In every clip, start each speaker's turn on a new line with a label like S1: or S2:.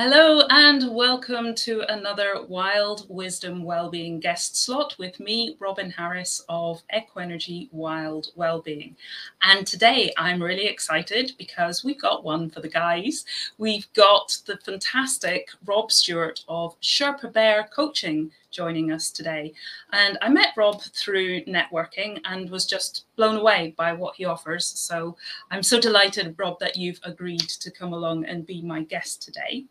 S1: Hello and welcome to another Wild Wisdom Wellbeing guest slot with me, Robin Harris of Equenergy Wild Wellbeing. And today I'm really excited because we've got one for the guys. We've got the fantastic Rob Stewart of Sherpa Bear Coaching joining us today. And I met Rob through networking and was just blown away by what he offers. So I'm so delighted, Rob, that you've agreed to come along and be my guest today.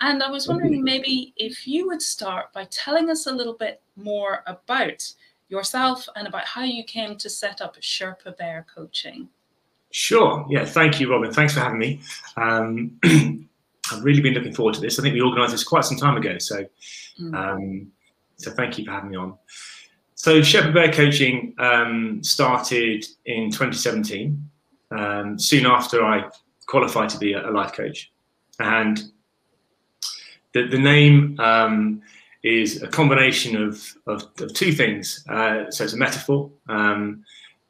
S1: And I was wondering maybe if you would start by telling us a little bit more about yourself and about how you came to set up Sherpa Bear Coaching.
S2: Sure. Yeah. Thank you, Robin. Thanks for having me. Um, I've really been looking forward to this. I think we organised this quite some time ago. So, mm. um, so thank you for having me on. So, Sherpa Bear Coaching um, started in 2017, um, soon after I qualified to be a, a life coach. And the, the name um, is a combination of, of, of two things. Uh, so it's a metaphor. Um,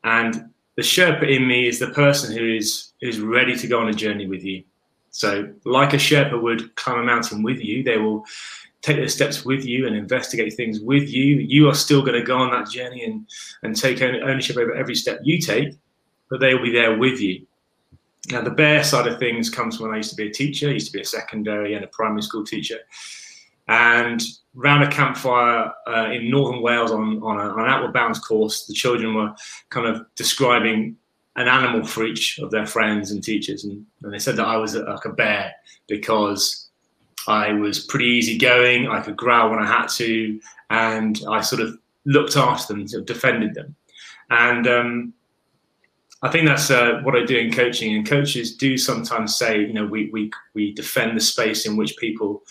S2: and the Sherpa in me is the person who is, is ready to go on a journey with you. So, like a Sherpa would climb a mountain with you, they will take their steps with you and investigate things with you. You are still going to go on that journey and, and take ownership over every step you take, but they will be there with you. Now, the bear side of things comes when I used to be a teacher. I used to be a secondary and a primary school teacher. And round a campfire uh, in northern Wales on, on, a, on, an outward bounds course, the children were kind of describing an animal for each of their friends and teachers. And, and they said that I was a, like a bear because I was pretty easygoing. I could growl when I had to. And I sort of looked after them, sort of defended them. And um, I think that's uh, what I do in coaching. And coaches do sometimes say, you know, we we we defend the space in which people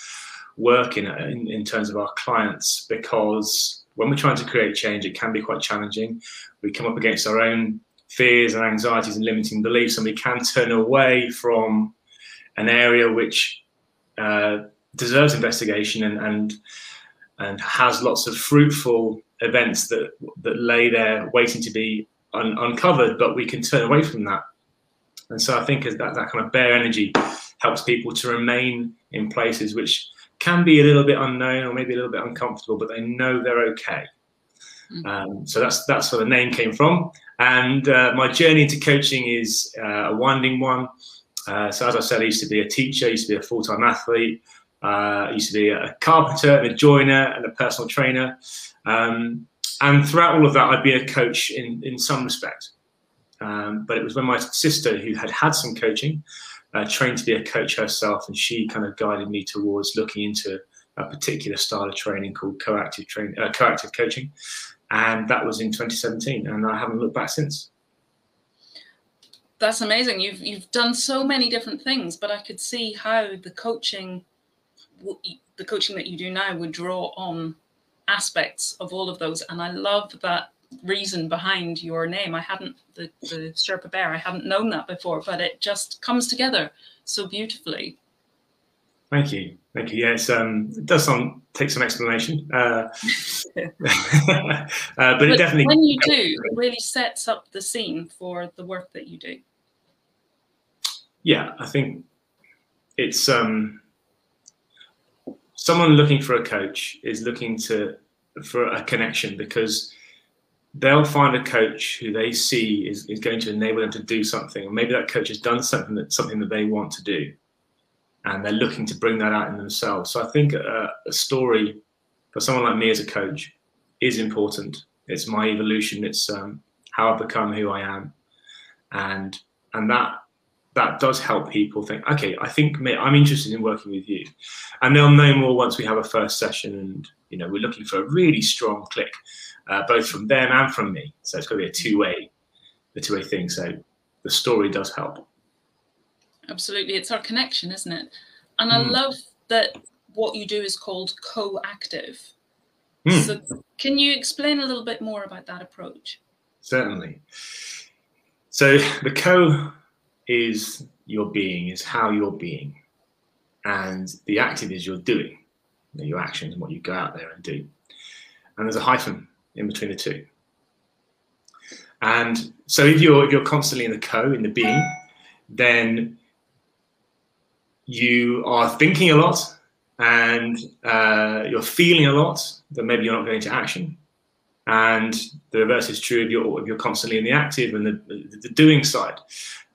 S2: work in, in in terms of our clients because when we're trying to create change, it can be quite challenging. We come up against our own fears and anxieties and limiting beliefs, and we can turn away from an area which uh, deserves investigation and and and has lots of fruitful events that that lay there waiting to be un- uncovered, but we can turn away from that. And so I think that that kind of bear energy helps people to remain in places which can be a little bit unknown or maybe a little bit uncomfortable, but they know they're okay. Mm-hmm. Um, so that's that's where the name came from. And uh, my journey into coaching is uh, a winding one. Uh, so as I said, I used to be a teacher, I used to be a full-time athlete, uh, I used to be a carpenter and a joiner and a personal trainer. Um, and throughout all of that, I'd been a coach in, in some respect. Um, but it was when my sister, who had had some coaching, uh, trained to be a coach herself, and she kind of guided me towards looking into a particular style of training called coactive training, uh, coactive coaching, and that was in 2017, and I haven't looked back since.
S1: That's amazing. You've you've done so many different things, but I could see how the coaching, the coaching that you do now, would draw on aspects of all of those. And I love that reason behind your name. I hadn't the, the Sherpa Bear, I hadn't known that before, but it just comes together so beautifully.
S2: Thank you. Thank you. Yes, um, it does some take some explanation, uh, uh,
S1: but, but, it definitely. When you do, it really sets up the scene for the work that you do.
S2: Yeah, I think it's um, someone looking for a coach is looking to for a connection because they'll find a coach who they see is, is going to enable them to do something. Maybe that coach has done something that something that they want to do and they're looking to bring that out in themselves. So i think a, a story for someone like me as a coach is important. It's my evolution. It's um, how i've become who i am. And and that that does help people think, okay, I think I'm interested in working with you, and they'll know more once we have a first session, and you know we're looking for a really strong click, uh, both from them and from me. So it's going to be a two-way, a two-way thing. So the story does help.
S1: Absolutely, it's our connection, isn't it? And I mm. love that what you do is called co-active. Mm. So can you explain a little bit more about that approach?
S2: Certainly. So the co is your being, is how you're being. And the active is your doing, your actions and what you go out there and do. And there's a hyphen in between the two. And so if you're if you're constantly in the co, in the being, then you are thinking a lot and uh, you're feeling a lot, then maybe you're not going to action. And the reverse is true if you're, if you're constantly in the active and the, the, doing side.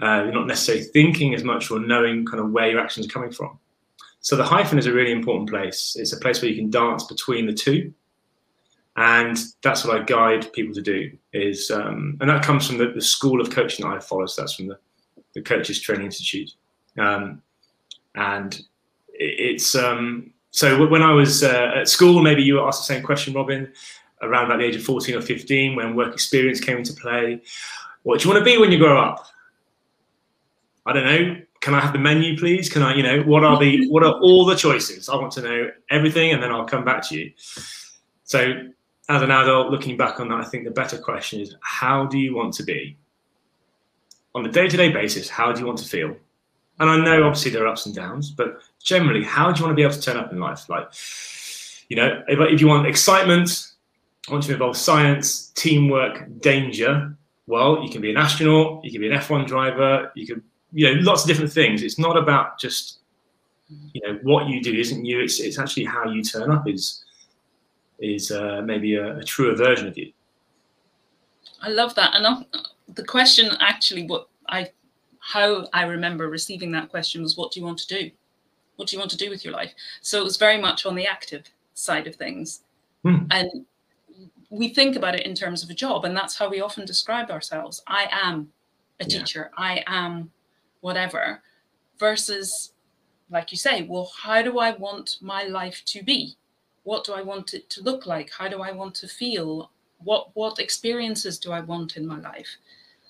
S2: Uh, you're not necessarily thinking as much or knowing kind of where your actions are coming from. So the hyphen is a really important place. It's a place where you can dance between the two. And that's what I guide people to do is, um, and that comes from the, the, school of coaching that I follow. So that's from the, the Coaches Training Institute. Um, and it's, um, so when I was uh, at school, maybe you asked the same question, Robin, around about the age of 14 or 15 when work experience came into play. What do you want to be when you grow up? I don't know. Can I have the menu, please? Can I, you know, what are the, what are all the choices? I want to know everything, and then I'll come back to you. So, as an adult, looking back on that, I think the better question is, how do you want to be on a day-to-day basis? How do you want to feel? And I know, obviously, there are ups and downs, but generally, how do you want to be able to turn up in life? Like, you know, if, if you want excitement, I want to involve science, teamwork, danger. Well, you can be an astronaut, you can be an F1 driver, you can, you know, lots of different things. It's not about just, you know, what you do isn't you. It's it's actually how you turn up is is uh, maybe a, a, truer version of you.
S1: I love that, and uh, the question actually, what I how I remember receiving that question was, "What do you want to do? What do you want to do with your life?" So it was very much on the active side of things, hmm. and we think about it in terms of a job, and that's how we often describe ourselves. I am a teacher. Yeah. I am whatever. Versus, like you say, well, how do I want my life to be? What do I want it to look like? How do I want to feel? What what experiences do I want in my life?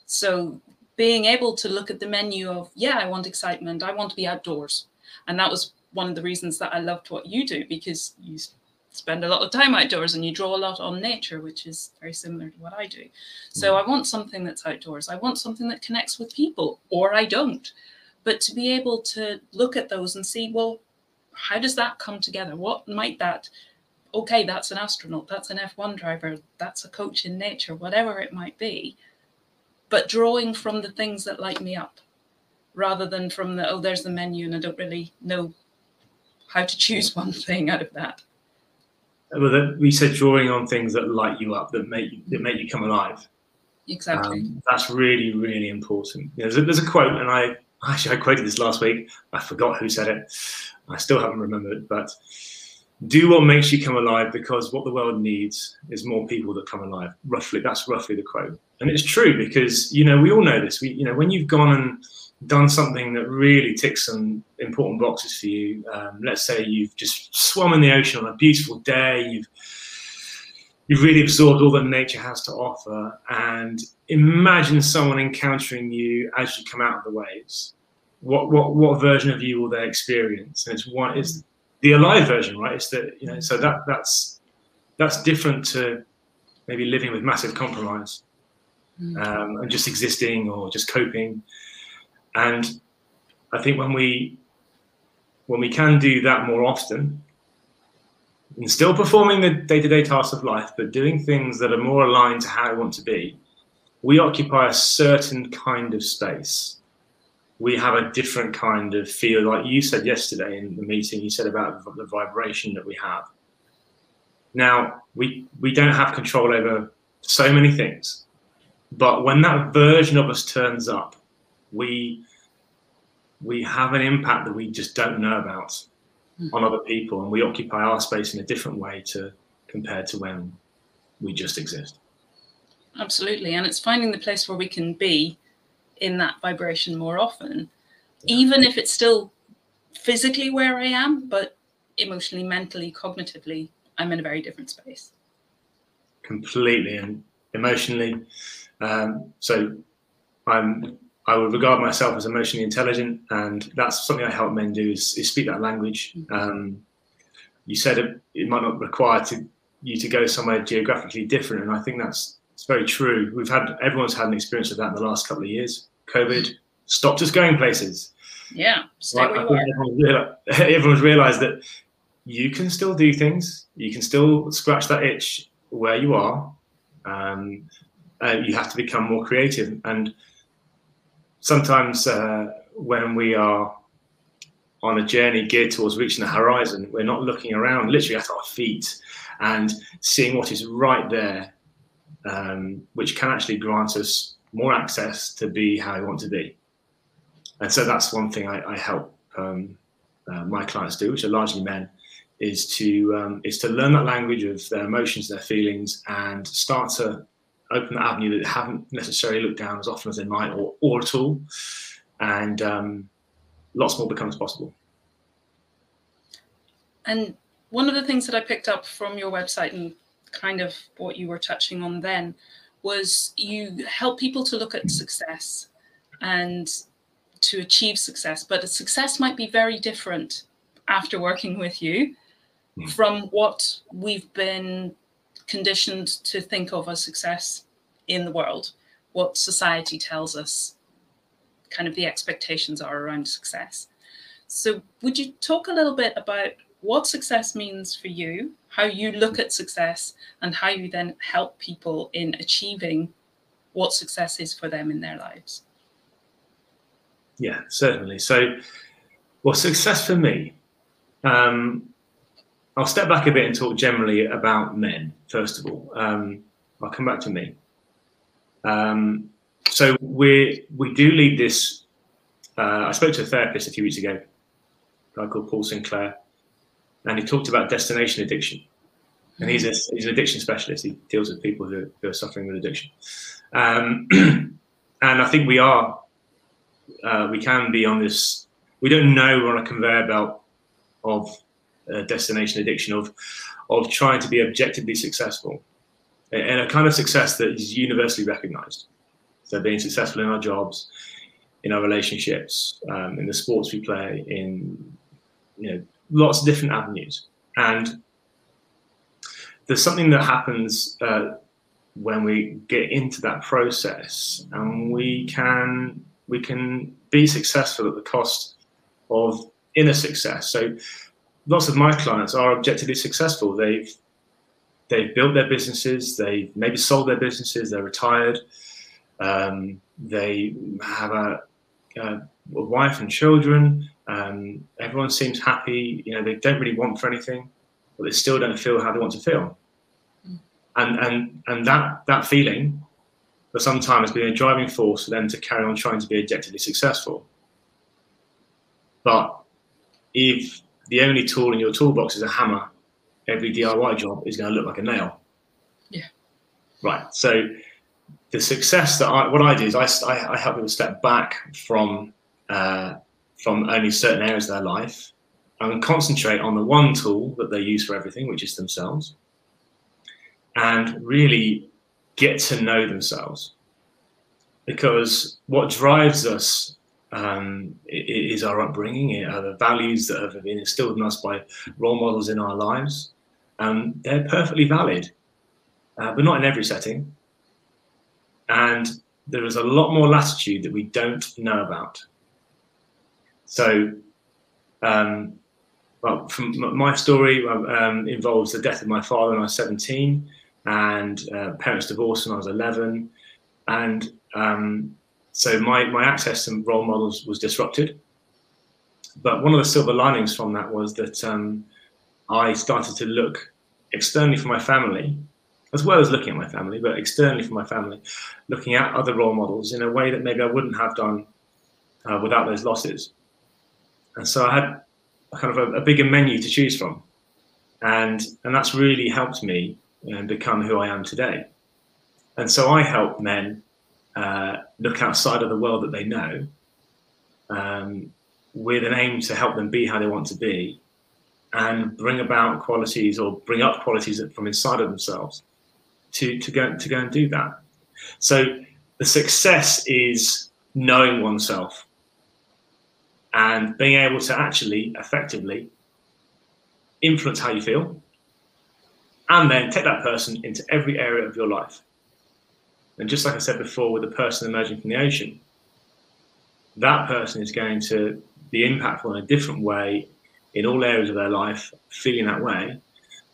S1: So being able to look at the menu of yeah, I want excitement. I want to be outdoors, and that was one of the reasons that I loved what you do because you spend a lot of time outdoors and you draw a lot on nature, which is very similar to what I do. So mm. I want something that's outdoors. I want something that connects with people, or I don't. But to be able to look at those and see, well, how does that come together? What might that, okay, that's an astronaut, that's an F1 driver, that's a coach in nature, whatever it might be. But drawing from the things that light me up rather than from the, oh, there's the menu and I don't really know how to choose one thing out of that
S2: well, we said drawing on things that light you up, that make you, that make you come alive.
S1: Exactly. Um,
S2: that's really, really important. There's a, there's a quote, and I actually I quoted this last week. I forgot who said it. I still haven't remembered, but do what makes you come alive because what the world needs is more people that come alive. Roughly, that's roughly the quote, and it's true because you know we all know this. We, you know, when you've gone and done something that really ticks some important boxes for you. Um, let's say you've just swum in the ocean on a beautiful day. You've you've really absorbed all that nature has to offer, and imagine someone encountering you as you come out of the waves. What what what version of you will they experience? And it's one it's the alive version, right? It's the you know so that that's that's different to maybe living with massive compromise mm. um, and just existing or just coping. And I think when we when we can do that more often, and still performing the day-to-day tasks of life, but doing things that are more aligned to how I want to be, we occupy a certain kind of space. We have a different kind of feel, like you said yesterday in the meeting. You said about the vibration that we have. Now we we don't have control over so many things, but when that version of us turns up, we we have an impact that we just don't know about mm. on other people, and we occupy our space in a different way to compared to when we just exist.
S1: Absolutely, and it's finding the place where we can be in that vibration more often, yeah. even if it's still physically where I am, but emotionally, mentally, cognitively, I'm in a very different space.
S2: Completely and emotionally. Um, so I'm I would regard myself as emotionally intelligent, and that's something I help men do is, is speak that language. Um, you said it, it might not require to, you to go somewhere geographically different, and I think that's it's very true. We've had everyone's had an experience of that in the last couple of years. COVID stopped us going places.
S1: Yeah, stay right? where
S2: you. Everyone's realised that you can still do things. You can still scratch that itch where you are. Um, uh, you have to become more creative and sometimes uh, when we are on a journey geared towards reaching the horizon, we're not looking around literally at our feet and seeing what is right there, um, which can actually grant us more access to be how we want to be. And so that's one thing I, I help um, uh, my clients do, which are largely men, is to um, is to learn that language of their emotions, their feelings, and start to open that avenue that they haven't necessarily looked down as often as they might, or, or at all, and um, lots more becomes possible.
S1: And one of the things that I picked up from your website and kind of what you were touching on then was you help people to look at success and to achieve success, but success might be very different after working with you mm. from what we've been conditioned to think of as success in the world, what society tells us kind of the expectations are around success. So, would you talk a little bit about what success means for you, how you look at success, and how you then help people in achieving what success is for them in their lives?
S2: Yeah, certainly. So, well, success for me, um, I'll step back a bit and talk generally about men, first of all. Um, I'll come back to me. Um, so we we do lead this. Uh, I spoke to a therapist a few weeks ago, a guy called Paul Sinclair, and he talked about destination addiction. And he's a, he's an addiction specialist. He deals with people who, who are suffering with addiction. Um, and I think we are, uh, we can be on this. We don't know we're on a conveyor belt of destination addiction of of trying to be objectively successful and a kind of success that is universally recognized. So being successful in our jobs, in our relationships, um, in the sports we play, in you know lots of different avenues. And there's something that happens uh, when we get into that process, and we can we can be successful at the cost of inner success. So lots of my clients are objectively successful. They've they've built their businesses, they've maybe sold their businesses, they're retired, um, they have a, a, wife and children. Um, everyone seems happy. You know, they don't really want for anything, but they still don't feel how they want to feel. Mm. And and and that that feeling for some time has been a driving force for them to carry on trying to be objectively successful. But if the only tool in your toolbox is a hammer every DIY job is going to look like a nail.
S1: Yeah.
S2: Right. So the success that I, what I do is I, I, I help people step back from uh, from only certain areas of their life and concentrate on the one tool that they use for everything, which is themselves, and really get to know themselves. Because what drives us um, is our upbringing, it are the values that have been instilled in us by role models in our lives um, they're perfectly valid, uh, but not in every setting. And there is a lot more latitude that we don't know about. So, um, well, from my story um, involves the death of my father when I was 17 and uh, parents divorced when I was 11. And um, so my, my access to role models was disrupted. But one of the silver linings from that was that um, I started to look externally for my family, as well as looking at my family, but externally for my family, looking at other role models in a way that maybe I wouldn't have done uh, without those losses. And so I had kind of a, a, bigger menu to choose from, and and that's really helped me uh, become who I am today. And so I help men uh, look outside of the world that they know, um, with an aim to help them be how they want to be, and bring about qualities or bring up qualities from inside of themselves to, to go to go and do that. So the success is knowing oneself and being able to actually effectively influence how you feel and then take that person into every area of your life. And just like I said before, with the person emerging from the ocean, that person is going to be impactful in a different way in all areas of their life feeling that way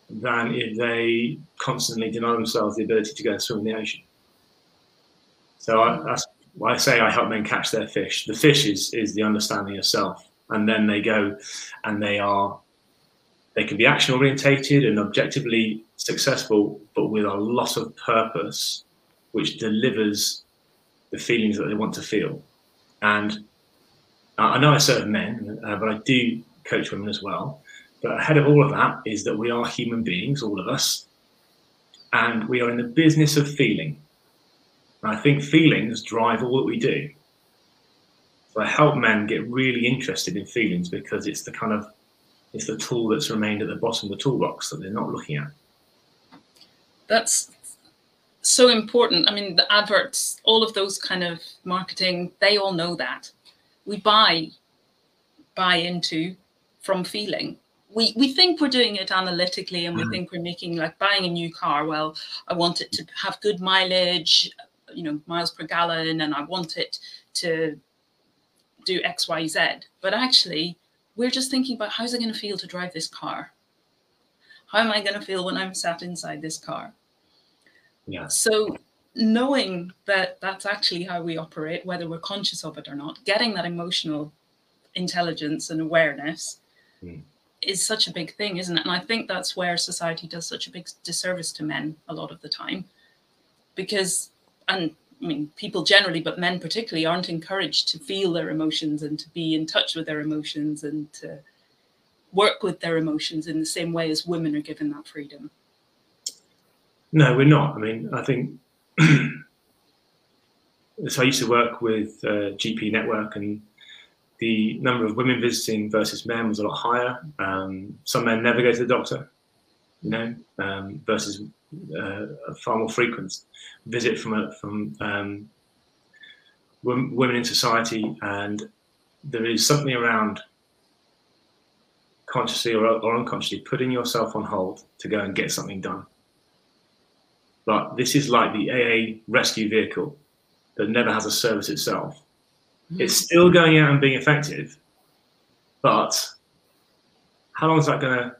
S2: than if they constantly deny themselves the ability to go and swim in the ocean. So I, that's why I say I help men catch their fish. The fish is, is the understanding of self and then they go and they are they can be action orientated and objectively successful, but with a lot of purpose, which delivers the feelings that they want to feel. And I know I serve men, uh, but I do coach women as well. But ahead of all of that is that we are human beings, all of us, and we are in the business of feeling. And I think feelings drive all that we do. So I help men get really interested in feelings because it's the kind of it's the tool that's remained at the bottom of the toolbox that they're not looking at.
S1: That's so important. I mean, the adverts, all of those kind of marketing, they all know that. We buy buy into from feeling. We we think we're doing it analytically and we mm. think we're making like buying a new car. Well, I want it to have good mileage, you know, miles per gallon, and I want it to do X, Y, Z. But actually, we're just thinking about how's it going to feel to drive this car? How am I going to feel when I'm sat inside this car?
S2: Yeah.
S1: So knowing that that's actually how we operate, whether we're conscious of it or not, getting that emotional intelligence and awareness mm. is such a big thing, isn't it? And I think that's where society does such a big disservice to men a lot of the time. Because, and I mean, people generally, but men particularly, aren't encouraged to feel their emotions and to be in touch with their emotions and to work with their emotions in the same way as women are given that freedom.
S2: No, we're not. I mean, I think so. I used to work with uh, GP Network, and the number of women visiting versus men was a lot higher. Um, some men never go to the doctor, you know, um, versus uh, a far more frequent visit from a, from um, women in society, and there is something around consciously or, or unconsciously putting yourself on hold to go and get something done. But this is like the AA rescue vehicle that never has a service itself. Mm. It's still going out and being effective, but how long is that going to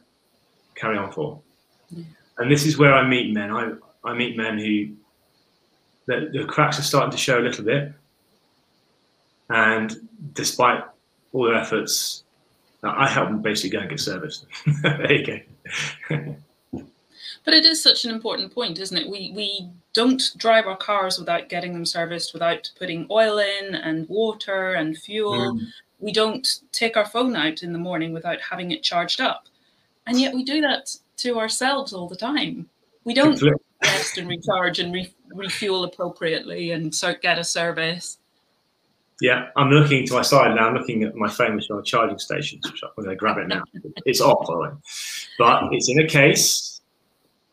S2: carry on for? Yeah and this is where I meet men. I, I meet men who the, the cracks are starting to show a little bit, and despite all their efforts, I help them basically go and get serviced. there you go.
S1: but it is such an important point, isn't it? We we don't drive our cars without getting them serviced, without putting oil in and water and fuel. Mm. We don't take our phone out in the morning without having it charged up, and yet we do that to ourselves all the time. We don't rest and recharge and re- refuel appropriately and so get a service.
S2: Yeah, I'm looking to my side now. I'm looking at my phone, which on charging stations. Which I'm going to grab it now. it's off, by the way, but it's in a case.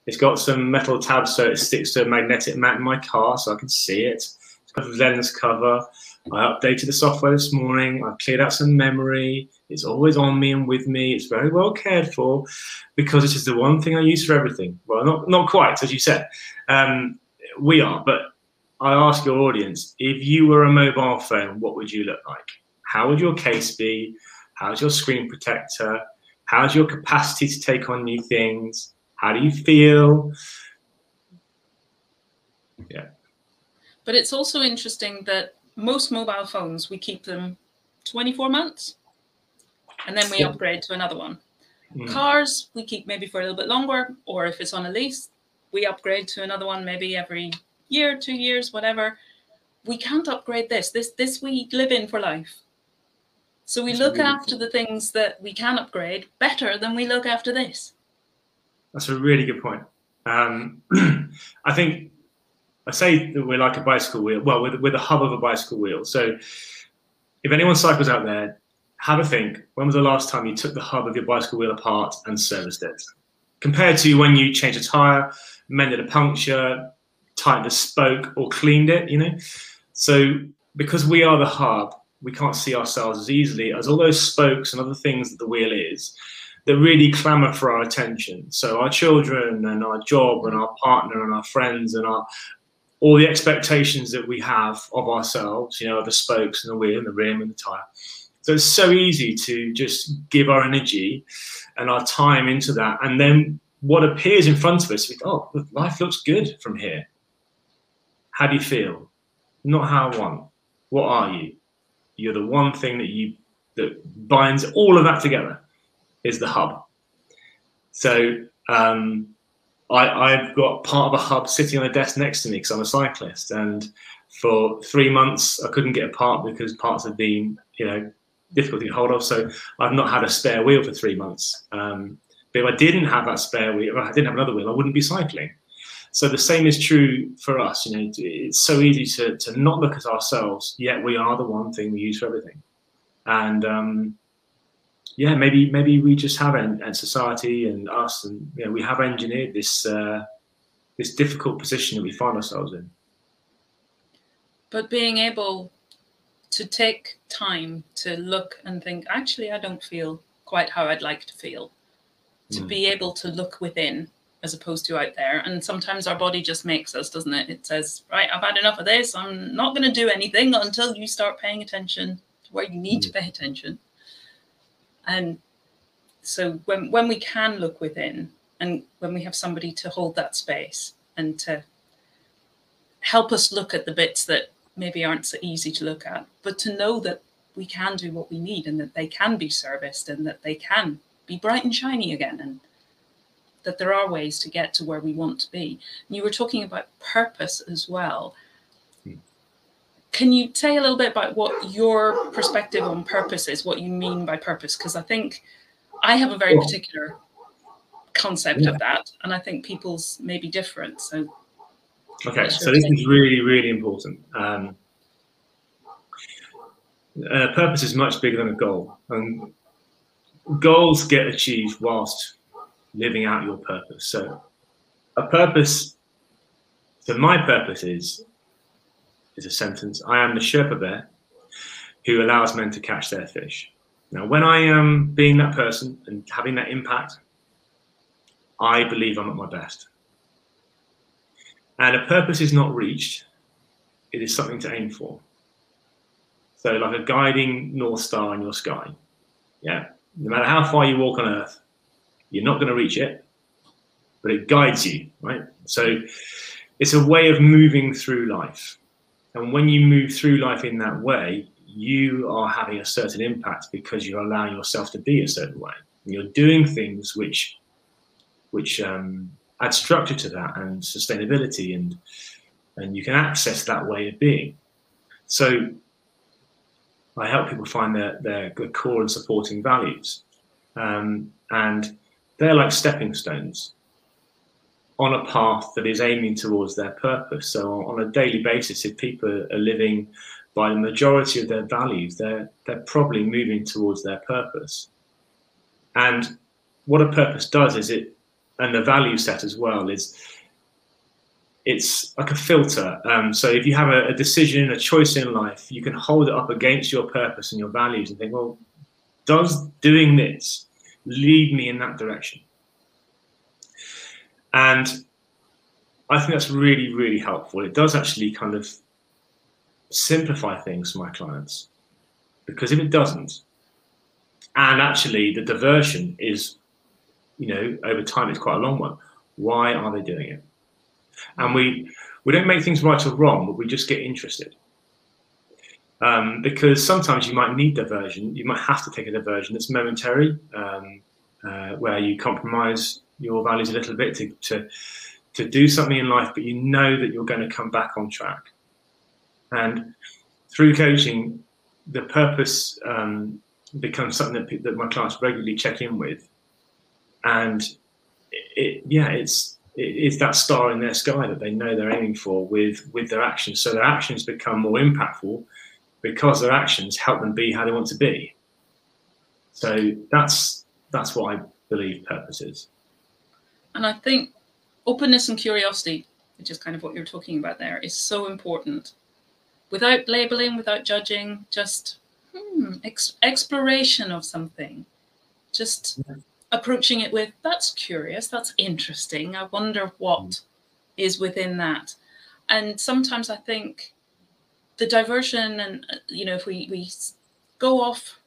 S2: It's got some metal tabs, so it sticks to a magnetic mat in my car, so I can see it. It's got a lens cover. I updated the software this morning. I cleared out some memory. It's always on me and with me. It's very well cared for because it is just the one thing I use for everything. Well, not not quite, as you said. Um, we are, but I ask your audience: if you were a mobile phone, what would you look like? How would your case be? How's your screen protector? How's your capacity to take on new things? How do you feel? Yeah.
S1: But it's also interesting that most mobile phones, we keep them 24 months and then we yeah. upgrade to another one. Mm. Cars, we keep maybe for a little bit longer, or if it's on a lease, we upgrade to another one maybe every year, two years, whatever. We can't upgrade this. This this we live in for life. So we That's look really after the things that we can upgrade better than we look after this.
S2: That's a really good point. Um, I think I say that we're like a bicycle wheel. Well, we're, we're the hub of a bicycle wheel. So if anyone cycles out there, have a think. When was the last time you took the hub of your bicycle wheel apart and serviced it? Compared to when you changed a tire, mended a puncture, tightened a spoke, or cleaned it, you know? So because we are the hub, we can't see ourselves as easily as all those spokes and other things that the wheel is that really clamour for our attention. So our children and our job and our partner and our friends and our all the expectations that we have of ourselves, you know, the spokes and the wheel and the rim and the tire. So it's so easy to just give our energy and our time into that. And then what appears in front of us, we go, oh, life looks good from here. How do you feel? Not how I want. What are you? You're the one thing that you that binds all of that together is the hub. So um, I, have got part of a hub sitting on a desk next to me because I'm a cyclist, and for three months I couldn't get a part because parts have been, you know, difficult to hold of. So I've not had a spare wheel for three months. Um, but if I didn't have that spare wheel, if I didn't have another wheel, I wouldn't be cycling. So the same is true for us. You know, it's so easy to, to not look at ourselves, yet we are the one thing we use for everything. And um, yeah, maybe maybe we just have and society and us, and you know, we have engineered this uh, this difficult position that we find ourselves in.
S1: But being able to take time to look and think, actually, I don't feel quite how I'd like to feel. To mm. be able to look within as opposed to out there. And sometimes our body just makes us, doesn't it? It says, right, I've had enough of this. I'm not going to do anything until you start paying attention to where you need mm. to pay attention. And so when, when we can look within and when we have somebody to hold that space and to help us look at the bits that maybe aren't so easy to look at, but to know that we can do what we need and that they can be serviced and that they can be bright and shiny again and that there are ways to get to where we want to be. And you were talking about purpose as well. Can you say a little bit about what your perspective on purpose is, what you mean by purpose? Because I think I have a very particular concept yeah. of that, and I think people's may be different. So,
S2: okay, so this is really, really important. Um, uh, purpose is much bigger than a goal, and goals get achieved whilst living out your purpose. So, a purpose. So, my purpose is is a sentence. I am the Sherpa bear who allows men to catch their fish. Now, when I am being that person and having that impact, I believe I'm at my best. And a purpose is not reached, it is something to aim for. So, like a guiding North Star in your sky. Yeah. No matter how far you walk on Earth, you're not going to reach it, but it guides you, right? So it's a way of moving through life. And when you move through life in that way, you are having a certain impact because you're allowing yourself to be a certain way. And you're doing things which which um, add structure to that and sustainability and and you can access that way of being. So I help people find their, their core and supporting values. Um, and they're like stepping stones on a path that is aiming towards their purpose. So on a daily basis, if people are living by the majority of their values, they're they're probably moving towards their purpose. And what a purpose does is it, and the value set as well is it's like a filter. Um, so if you have a, a, decision, a choice in life, you can hold it up against your purpose and your values and think, well, does doing this lead me in that direction. And I think that's really, really helpful. It does actually kind of simplify things for my clients. Because if it doesn't, and actually the diversion is, you know, over time it's quite a long one. Why are they doing it? And we we don't make things right or wrong, but we just get interested. Um, because sometimes you might need diversion. You might have to take a diversion that's momentary, um, uh, where you compromise your values a little bit to, to to do something in life, but you know that you're going to come back on track. And through coaching, the purpose um, becomes something that, that my clients regularly check in with, and it, yeah, it's it's that star in their sky that they know they're aiming for with with their actions. So their actions become more impactful because their actions help them be how they want to be. So that's that's what I believe purpose is.
S1: And I think openness and curiosity, which is kind of what you're talking about there, is so important. Without labeling, without judging, just hmm, ex- exploration of something, just yeah. approaching it with that's curious, that's interesting. I wonder what mm. is within that. And sometimes I think the diversion and uh, you know if we we go off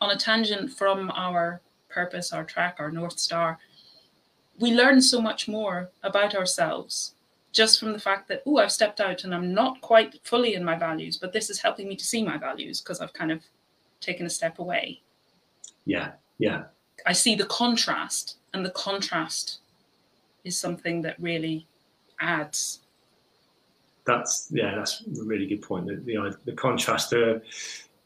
S1: on a tangent from our purpose our track our north star we learn so much more about ourselves just from the fact that oh i've stepped out and i'm not quite fully in my values but this is helping me to see my values because i've kind of taken a step away.
S2: Yeah, yeah.
S1: I see the contrast, and the contrast is something that really adds.
S2: That's yeah, that's a really good point. The the, the contrast, the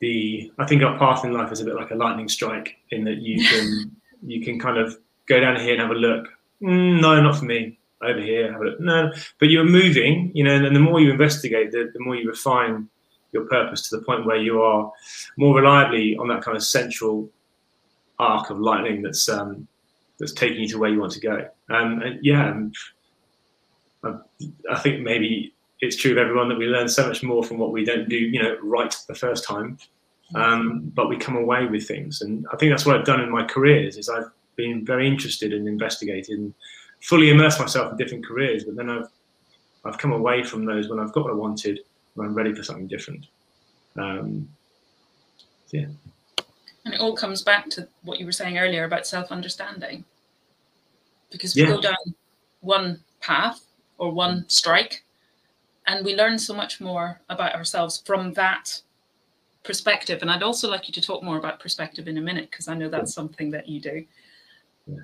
S2: the I think our path in life is a bit like a lightning strike in that you can you can kind of go down here and have a look. Mm, no, not for me. Over here, have a look. No, but you're moving, you know, and the more you investigate, the, the more you refine your purpose to the point where you are more reliably on that kind of central arc of lightning that's um, that's taking you to where you want to go. Um, and yeah, I, I think maybe it's true of everyone that we learn so much more from what we don't do, you know, right the first time. Um, but we come away with things, and I think that's what I've done in my careers. Is I've been very interested in investigating, and fully immersed myself in different careers. But then I've I've come away from those when I've got what I wanted, when I'm ready for something different. Um, yeah.
S1: And it all comes back to what you were saying earlier about self-understanding, because we yeah. go down one path or one strike and we learn so much more about ourselves from that perspective and i'd also like you to talk more about perspective in a minute because i know that's something that you do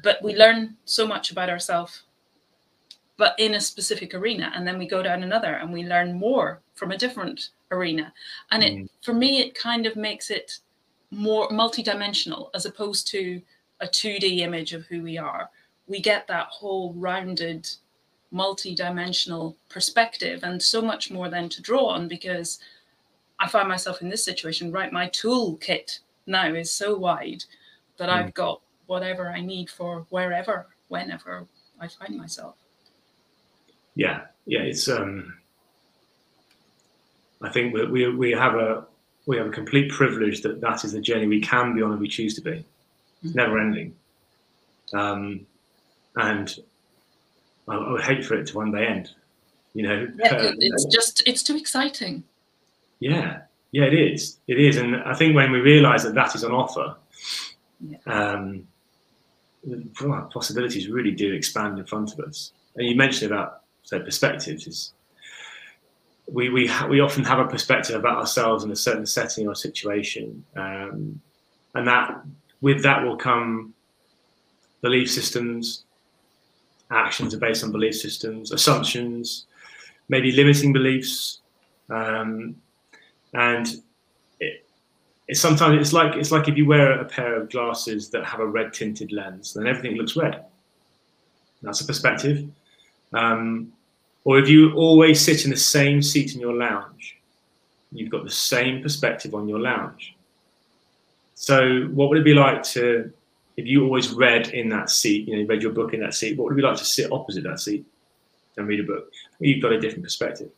S1: but we learn so much about ourselves but in a specific arena and then we go down another and we learn more from a different arena and it mm. for me it kind of makes it more multidimensional as opposed to a 2d image of who we are we get that whole rounded multi-dimensional perspective and so much more then to draw on because I find myself in this situation, right? My toolkit now is so wide that mm. I've got whatever I need for wherever, whenever I find myself.
S2: Yeah, yeah, it's um I think we, we, we have a we have a complete privilege that that is the journey we can be on and we choose to be. It's mm. never ending. Um, and I, I, would hate for it to one day end. You know,
S1: yeah, uh, it's just it's too exciting.
S2: Yeah, yeah, it is. It is, and I think when we realise that that is on offer, yeah. um, possibilities really do expand in front of us. And you mentioned about say perspectives is we we ha- we often have a perspective about ourselves in a certain setting or situation, um, and that with that will come belief systems, actions are based on belief systems, assumptions, maybe limiting beliefs, um, and it's sometimes it's like it's like if you wear a pair of glasses that have a red tinted lens, then everything looks red. That's a perspective. Um, or if you always sit in the same seat in your lounge, you've got the same perspective on your lounge. So, what would it be like to if you always read in that seat, you know, you read your book in that seat, what would it be like to sit opposite that seat and read a book? You've got a different perspective.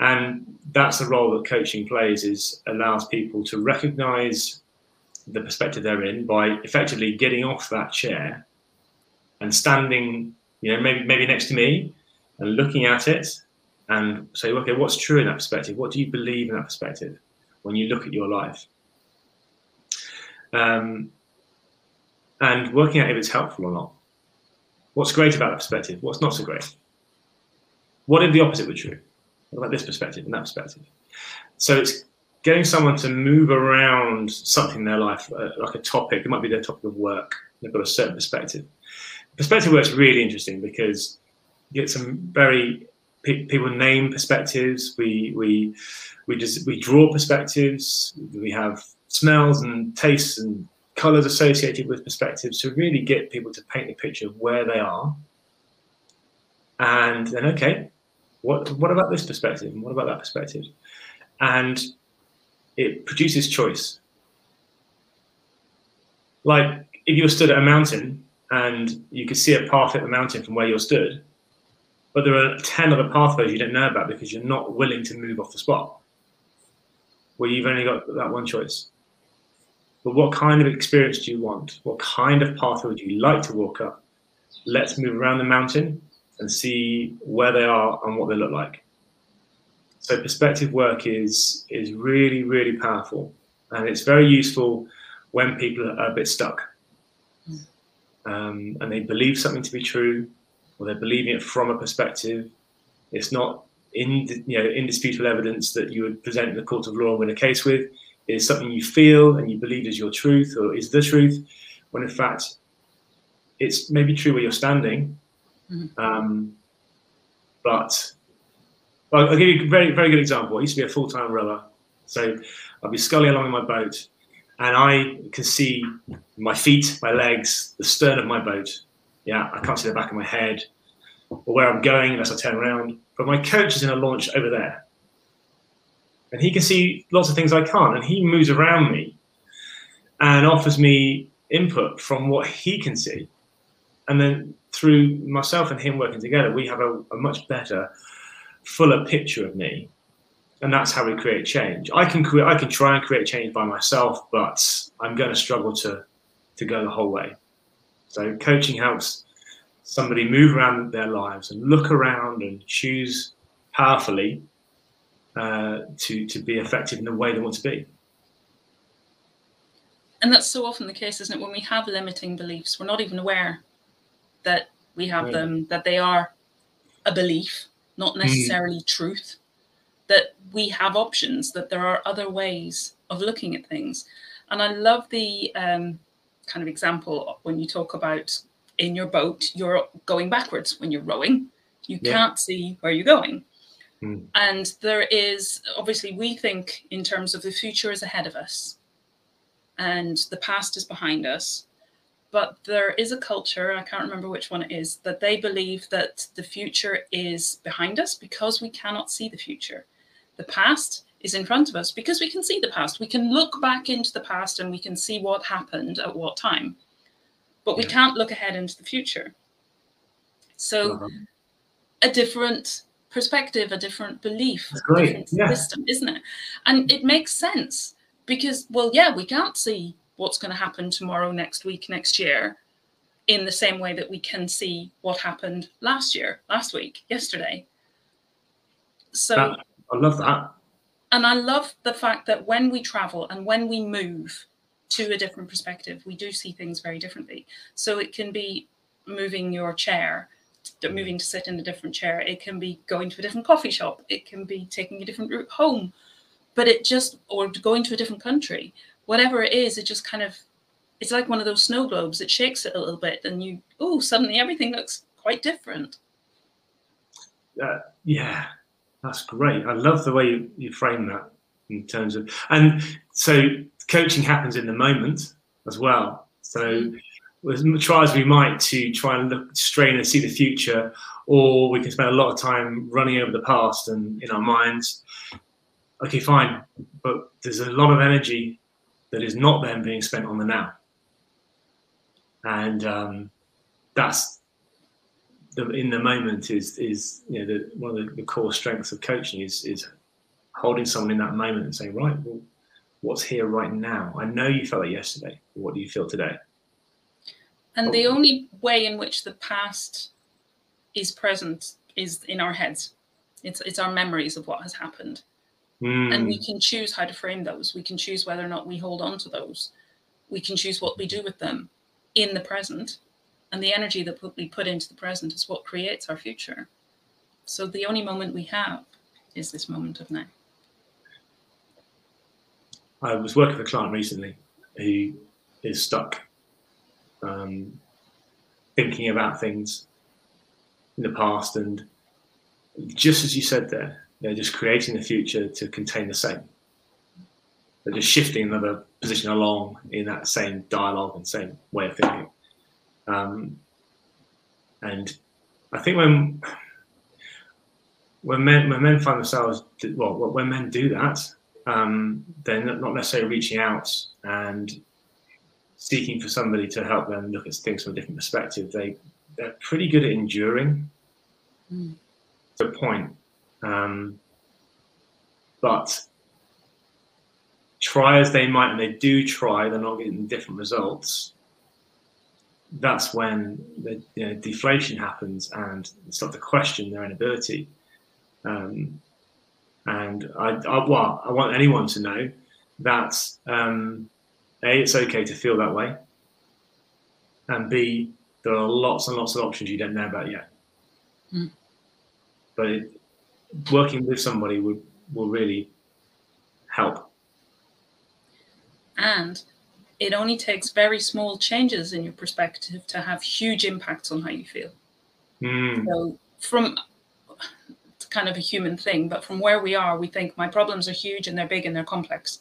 S2: And that's the role that coaching plays is allows people to recognize the perspective they're in by effectively getting off that chair and standing, you know, maybe maybe next to me and looking at it and say, okay, what's true in that perspective? What do you believe in that perspective when you look at your life? Um, and working out if it's helpful or not. What's great about that perspective? What's not so great? What if the opposite were true? What about this perspective and that perspective? So it's getting someone to move around something in their life, uh, like a topic. It might be their topic of work. They've got a certain perspective. Perspective work's really interesting because you get some very people name perspectives. We we we just we draw perspectives. We have smells and tastes and colors associated with perspectives to really get people to paint the picture of where they are. And then, okay, what, what about this perspective? And what about that perspective? And it produces choice. Like if you were stood at a mountain and you could see a path at the mountain from where you're stood, but there are 10 other pathways you don't know about because you're not willing to move off the spot. Well, you've only got that one choice. But what kind of experience do you want? What kind of pathway would you like to walk up? Let's move around the mountain and see where they are and what they look like. So perspective work is is really really powerful, and it's very useful when people are a bit stuck, um, and they believe something to be true, or they're believing it from a perspective. It's not in you know indisputable evidence that you would present in the court of law and win a case with It is something you feel and you believe is your truth or is the truth, when in fact it's maybe true where you're standing. Mm-hmm. Um, but well, I'll give you a very, very good example. I used to be a full time rower. So I'll be sculling along in my boat and I can see my feet, my legs, the stern of my boat. Yeah, I can't see the back of my head or where I'm going unless I turn around. But my coach is in a launch over there. And he can see lots of things I can't. And he moves around me and offers me input from what he can see. And then through myself and him working together, we have a, a much better, fuller picture of me and that's how we create change. I can create, I can try and create change by myself, but I'm going to struggle to to go the whole way. So coaching helps somebody move around their lives and look around and choose powerfully uh, to to be effective in the way they want to be.
S1: And that's so often the case, isn't it? When we have limiting beliefs, we're not even aware that we have yeah. them, that they are a belief, not mm. necessarily mm. truth that we have options, that there are other ways of looking at things. And I love the um, kind of example when you talk about in your boat, you're going backwards when you're rowing. You yeah. can't see where you're going. Mm. And there is obviously, we think in terms of the future is ahead of us and the past is behind us. But there is a culture, I can't remember which one it is, that they believe that the future is behind us because we cannot see the future. The past is in front of us because we can see the past. We can look back into the past and we can see what happened at what time. But we can't look ahead into the future. So uh-huh. a different perspective, a different belief, a different yeah. system, isn't it? And it makes sense because, well, yeah, we can't see what's going to happen tomorrow, next week, next year in the same way that we can see what happened last year, last week, yesterday. So
S2: that, I love that.
S1: And I love the fact that when we travel and when we move to a different perspective, we do see things very differently. So it can be moving your chair, mm. moving to sit in a different chair. It can be going to a different coffee shop. It can be taking a different route home. But it just, or going to a different country, whatever it is, it just kind of, it's like one of those snow globes. It shakes it a little bit and you, oh, suddenly everything looks quite different.
S2: Uh, yeah, that's great. I love the way you, you frame that in terms of, and so coaching happens in the moment as well. So as try as we might to try and look strain and see the future, or we can spend a lot of time running over the past and in our minds. Okay, fine, but there's a lot of energy that is not then being spent on the now, and um, that's the, in the moment is is you know the, one of the, the, core strengths of coaching is is holding someone in that moment and saying right well what's here right now? I know you felt it yesterday. What do you feel today?
S1: And the only way in which the past is present is in our heads. It's it's our memories of what has happened mm. and we can choose how to frame those we can choose whether or not we hold on to those we can choose what we do with them in the present and the energy that we put into the present is what creates our future. So the only moment we have is this moment of now.
S2: I was working with a client recently who is stuck um, thinking about things in the past and just as you said there, they're just creating the future to contain the same. They're just shifting another position along in that same dialogue and same way of thinking. Um, and I think when when men when men find themselves well when men do that, um, they're not necessarily reaching out and seeking for somebody to help them look at things from a different perspective. They they're pretty good at enduring mm. a point, um, but try as they might, and they do try, they're not getting different results that's when the you know, deflation happens and they start to question their own ability. Um, and I, I, well, I want anyone to know that um, a it's okay to feel that way, and b there are lots and lots of options you don't know about yet. Mm. But it, working with somebody would will really help.
S1: And it only takes very small changes in your perspective to have huge impacts on how you feel.
S2: Mm.
S1: So, from it's kind of a human thing, but from where we are, we think my problems are huge and they're big and they're complex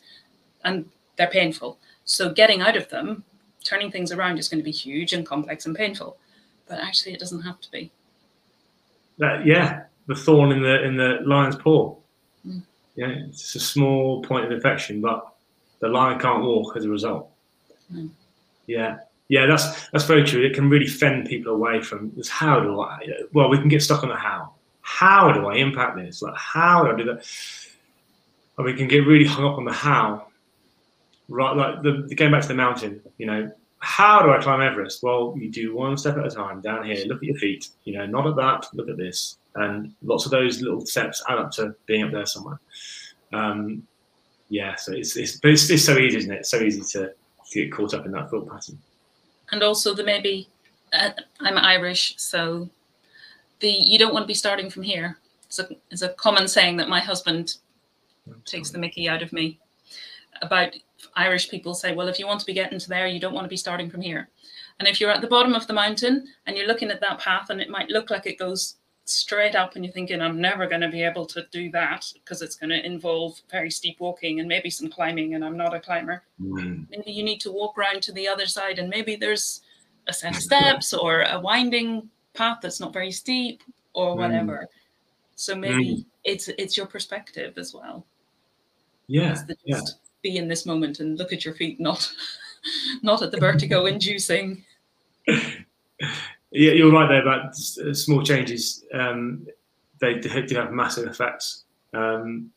S1: and they're painful. So, getting out of them, turning things around is going to be huge and complex and painful. But actually, it doesn't have to be.
S2: That, yeah, the thorn in the in the lion's paw.
S1: Mm.
S2: Yeah, it's a small point of infection, but the lion can't walk as a result.
S1: Mm.
S2: Yeah, yeah, that's that's very true. It can really fend people away from this. How do I? Well, we can get stuck on the how. How do I impact this? Like, how do I do that? And we can get really hung up on the how. Right, like the, the going back to the mountain. You know, how do I climb Everest? Well, you do one step at a time. Down here, look at your feet. You know, not at that. Look at this. And lots of those little steps add up to being up there somewhere. Um, yeah, so it's it's, but it's, it's so easy, isn't it? It's so easy to, get caught up in that thought pattern
S1: and also the maybe uh, I'm Irish, so the you don't want to be starting from here. It's a, it's a common saying that my husband takes the Mickey out of me about Irish people say, well, if you want to be getting to there, you don't want to be starting from here. And if you're at the bottom of the mountain and you're looking at that path and it might look like it goes straight up and you're thinking, I'm never going to be able to do that because it's going to involve very steep walking and maybe some climbing, and I'm not a climber.
S2: Mm.
S1: Maybe you need to walk around to the other side, and maybe there's a set of steps or a winding path that's not very steep or
S2: Mm.
S1: whatever. So maybe it's it's your perspective as well.
S2: Yeah, yeah.
S1: just be in this moment and look at your feet, not not at the vertigo inducing.
S2: Yeah, you're right there about uh, small changes. Um, they do have massive effects. Um,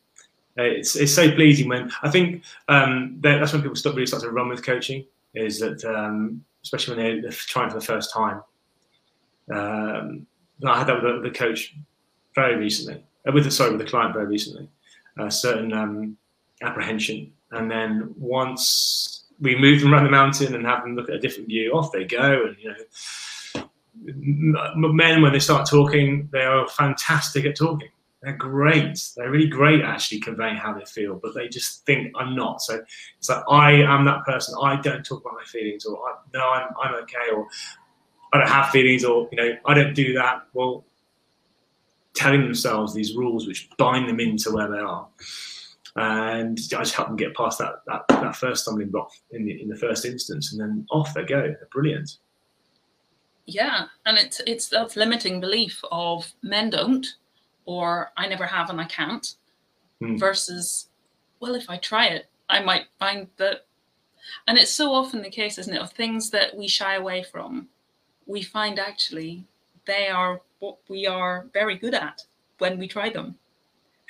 S2: it's it's so pleasing when I think um, that, that's when people start really start to run with coaching. Is that um, especially when they're, trying for the first time. Um, I had that with the, coach very recently, uh, with the sorry with the client very recently. A certain um, apprehension, and then once we move them around the mountain and have them look at a different view, off they go, and you know men when they start talking they are fantastic at talking. They're great. They're really great at actually conveying how they feel but they just think i'm not. So it's like i am that person. I don't talk about my feelings or I, no I'm, I'm okay or i don't have feelings or you know i don't do that. Well telling themselves these rules which bind them into where they are. And I just help them get past that, that, that first stumbling block in the, in the first instance and then off they go. They're brilliant
S1: Yeah, and it's it's that limiting belief of men don't, or I never have and I can't,
S2: Hmm.
S1: versus, well, if I try it, I might find that, and it's so often the case, isn't it, of things that we shy away from, we find actually they are what we are very good at when we try them.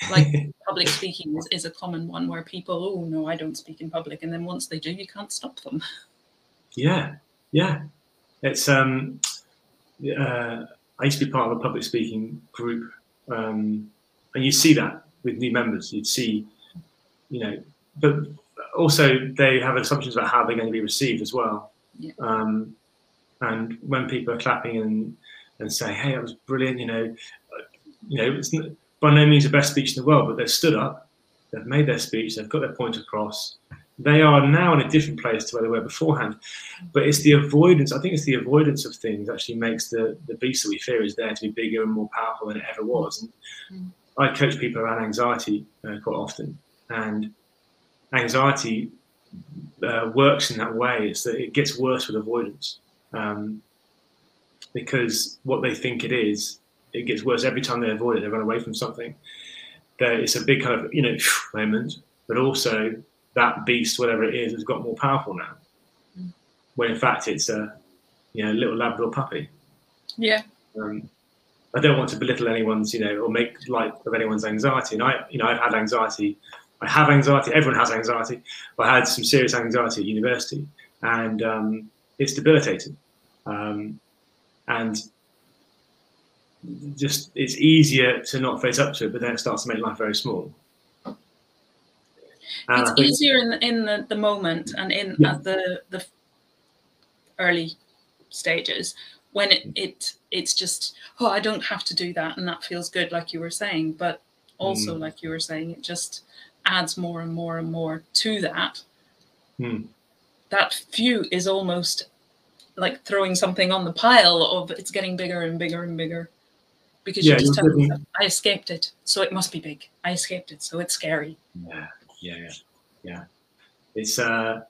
S1: Like public speaking is, is a common one where people, oh no, I don't speak in public, and then once they do, you can't stop them.
S2: Yeah, yeah. It's um, uh, I used to be part of a public speaking group, um, and you see that with new members. You'd see, you know, but also they have assumptions about how they're going to be received as well.
S1: Yeah.
S2: Um, and when people are clapping and and saying, "Hey, that was brilliant," you know, you know, it's by no means the best speech in the world, but they've stood up, they've made their speech, they've got their point across. They are now in a different place to where they were beforehand. But it's the avoidance. I think it's the avoidance of things actually makes the the beast that we fear is there to be bigger and more powerful than it ever was. And
S1: Mm.
S2: I coach people around anxiety uh, quite often, and anxiety uh, works in that way. It's that it gets worse with avoidance um, because what they think it is, it gets worse every time they avoid it. They run away from something. There, it's a big kind of you know moment, but also that beast, whatever it is, has got more powerful now.
S1: Mm.
S2: When in fact it's a you know little Labrador puppy.
S1: Yeah.
S2: Um, I don't want to belittle anyone's, you know, or make light of anyone's anxiety. And I, you know, I've had anxiety. I have anxiety. Everyone has anxiety. I had some serious anxiety at university, and um, it's debilitating. Um, and just it's easier to not face up to it, but then it starts to make life very small.
S1: It's
S2: think-
S1: easier in the, in the, the moment and in
S2: Yeah.
S1: at the the early stages when it, it it's just oh I don't have to do that and that feels good like you were saying but also
S2: Mm.
S1: like you were saying it just adds more and more and more to that
S2: Hmm.
S1: that few is almost like throwing something on the pile of it's getting bigger and bigger and bigger because
S2: Yeah,
S1: you just tell yourself, I escaped it, so it must be big. I escaped it, so it's scary.
S2: Yeah, yeah, yeah, yeah. It's uh,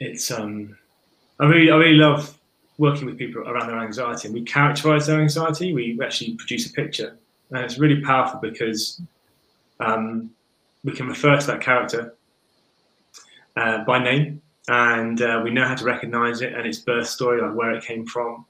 S2: it's um, I really, I really love working with people around their anxiety, and we characterize their anxiety. We actually produce a picture, and it's really powerful because um, we can refer to that character uh, by name, and uh, we know how to recognize it and its birth story, like where it came from,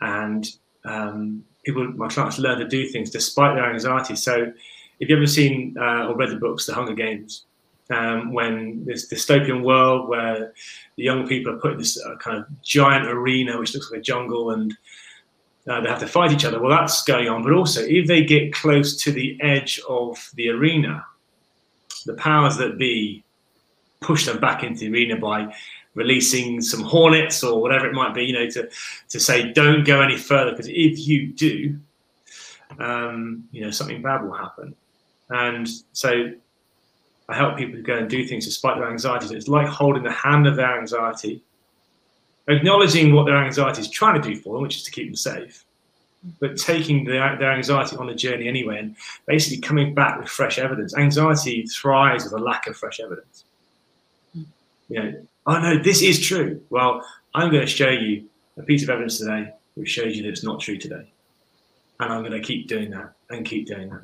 S2: and um, people, my clients, learn to do things despite their anxiety. So, if you've ever seen uh, or read the books, The Hunger Games, um, when this dystopian world where the young people are put in this uh, kind of giant arena which looks like a jungle and uh, they have to fight each other. Well, that's going on. But also, if they get close to the edge of the arena, the powers that be push them back into the arena by releasing some hornets or whatever it might be, you know, to, to say, don't go any further, because if you do, um, you know, something bad will happen. And so I help people go and do things despite their anxieties. It's like holding the hand of their anxiety, acknowledging what their anxiety is trying to do for them, which is to keep them safe, but taking their, their anxiety on a journey anyway and basically coming back with fresh evidence. Anxiety thrives with a lack of fresh evidence. You know, oh no, this is true. Well, I'm going to show you a piece of evidence today which shows you that it's not true today. And I'm going to keep doing that and keep doing that.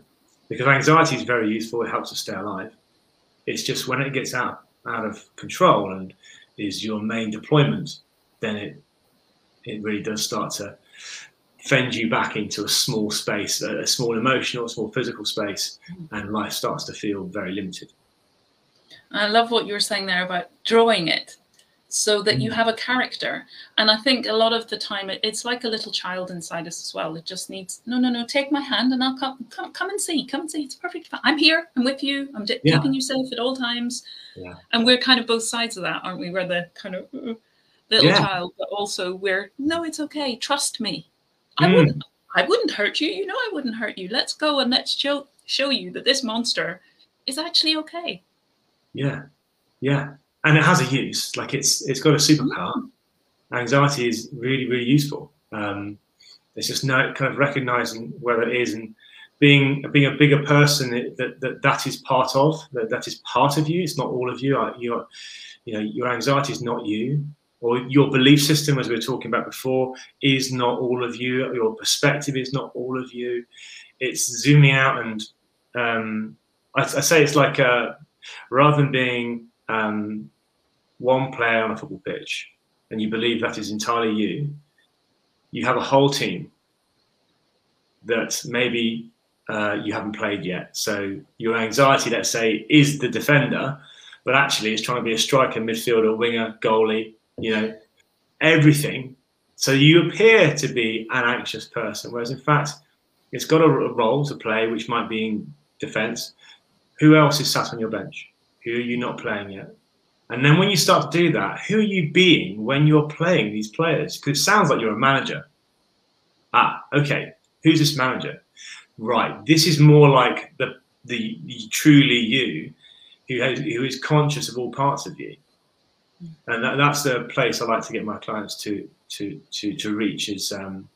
S2: Because anxiety is very useful, it helps us stay alive. It's just when it gets out out of control and is your main deployment, then it it really does start to fend you back into a small space, a, a small emotional, a small physical space, hmm. and life starts to feel very limited.
S1: I love what you were saying there about drawing it so that you
S2: Mm.
S1: have a character. And I think a lot of the time it, it's like a little child inside us as well. It just needs, no, no, no, take my hand and I'll come, come, come and see, come and see. It's perfect. I'm here. I'm with you. I'm di-
S2: Yeah.
S1: keeping you safe at all times.
S2: Yeah.
S1: And we're kind of both sides of that, aren't we? We're the kind of uh, little
S2: Yeah.
S1: child, but also we're, no, it's okay. Trust me. I
S2: Mm.
S1: wouldn't, I wouldn't hurt you. You know, I wouldn't hurt you. Let's go and let's show, show you that this monster is actually okay.
S2: Yeah, yeah, and it has a use. Like it's it's got a superpower. Anxiety is really really useful. Um, it's just no kind of recognizing where it is and being being a bigger person that that, that, that is part of that, that is part of you. It's not all of you. Uh, Your you know your anxiety is not you. Or your belief system, as we were talking about before, is not all of you. Your perspective is not all of you. It's zooming out, and um, I, I say it's like a, rather than being um, one player on a football pitch and you believe that is entirely you, you have a whole team that maybe uh, you haven't played yet. So your anxiety, let's say, is the defender, but actually it's trying to be a striker, midfielder, winger, goalie, you know, everything. So you appear to be an anxious person, whereas in fact, it's got a, role to play, which might be in defence. Who else is sat on your bench? Who are you not playing yet? And then when you start to do that, who are you being when you're playing these players? Because it sounds like you're a manager. Ah, okay. Who's this manager? Right. This is more like the the, the truly you, who has, who is conscious of all parts of you, and that, that's the place I like to get my clients to to to to reach is um,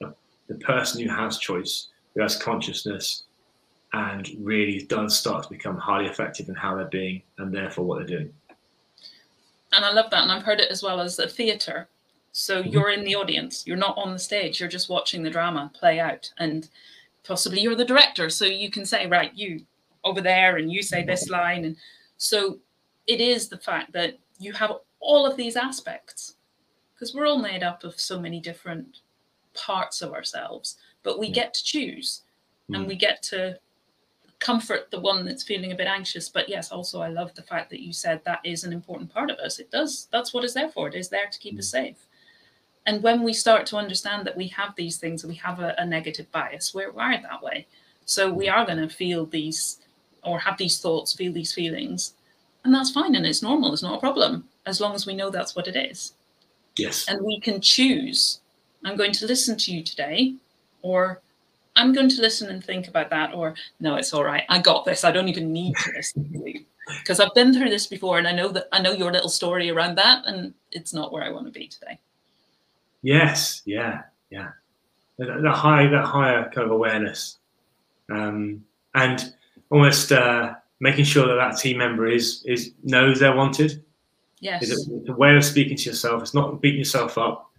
S2: the, the person who has choice, who has consciousness, and really does start to become highly effective in how they're being and therefore what they're doing.
S1: And I love that. And I've heard it as well as a theatre. So
S2: Mhm.
S1: you're in the audience, you're not on the stage, you're just watching the drama play out. And possibly you're the director. So you can say, right, you over there, and you say this line. And so it is the fact that you have all of these aspects because we're all made up of so many different parts of ourselves, but we get to choose and
S2: Mm.
S1: we get to comfort the one that's feeling a bit anxious but yes also i love the fact that you said that is an important part of us. It does that's what it's there for. It is there to keep us mm. safe. And when we start to understand that we have these things we have a, a negative bias we're wired that way. So we mm. are going to feel these or have these thoughts feel these feelings and that's fine and it's normal it's not a problem as long as we know that's what it is.
S2: Yes.
S1: and we can choose i'm going to listen to you today or i'm going to listen and think about that or no it's all right i got this i don't even need to listen to you because I've been through this before, and I know that I know your little story around that, and it's not where I want to be today.
S2: Yes, yeah, yeah. That, that high, that higher kind of awareness, um, and almost uh, making sure that that team member is is knows they're wanted.
S1: Yes,
S2: is a, a way of speaking to yourself. It's not beating yourself up.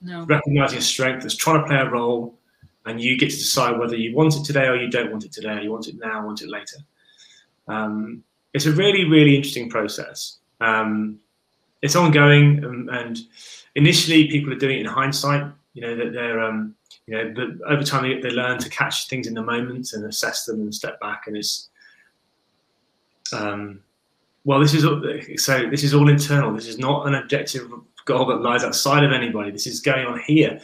S1: No,
S2: recognizing strength. It's trying to play a role, and you get to decide whether you want it today or you don't want it today. Or you want it now, want it later. Um, it's a really, really interesting process. Um, it's ongoing, and, and, initially people are doing it in hindsight. You know that they're, um, you know, but over time they, they learn to catch things in the moment and assess them and step back. And it's, um, well, this is so. This is all internal. This is not an objective goal that lies outside of anybody. This is going on here.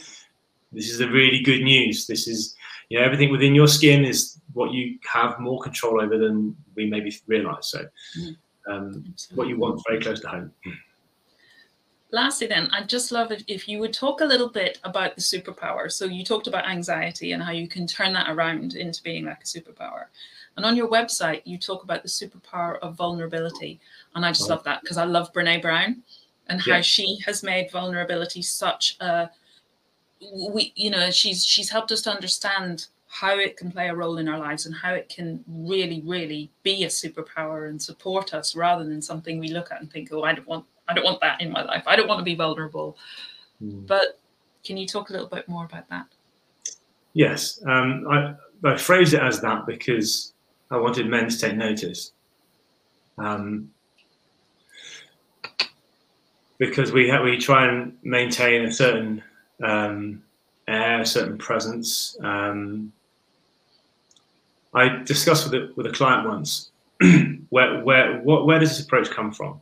S2: This is the really good news. This is, you know, everything within your skin is what you have more control over than we maybe realize. So, mm. um, what you want very close to home.
S1: Lastly, then, I'd just love if, if you would talk a little bit about the superpower. So, you talked about anxiety and how you can turn that around into being like a superpower. And on your website, you talk about the superpower of vulnerability. And I just oh. love that because I love Brene Brown and how yeah. she has made vulnerability such a we you know she's she's helped us to understand how it can play a role in our lives and how it can really really be a superpower and support us rather than something we look at and think oh i don't want i don't want that in my life. I don't want to be vulnerable. Mm. but can you talk a little bit more about that?
S2: Yes um, I, I phrased it as that because i wanted men to take notice. Um, because we ha- we try and maintain a certain um, air, a certain presence. Um, I discussed with a, with a client once where where what, where does this approach come from?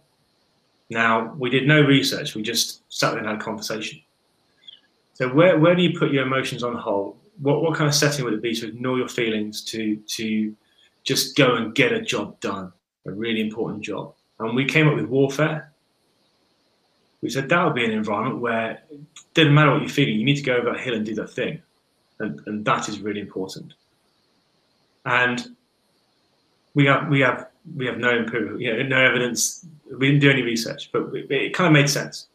S2: Now we did no research; we just sat there and had a conversation. So where where do you put your emotions on hold? What what kind of setting would it be to ignore your feelings to to just go and get a job done, a really important job? And we came up with warfare we said that would be an environment where it didn't matter what you're feeling, you need to go over that hill and do that thing. And, and that is really important. And we have we have we have no improvement, you know, no evidence. We didn't do any research, but it, it kind of made sense.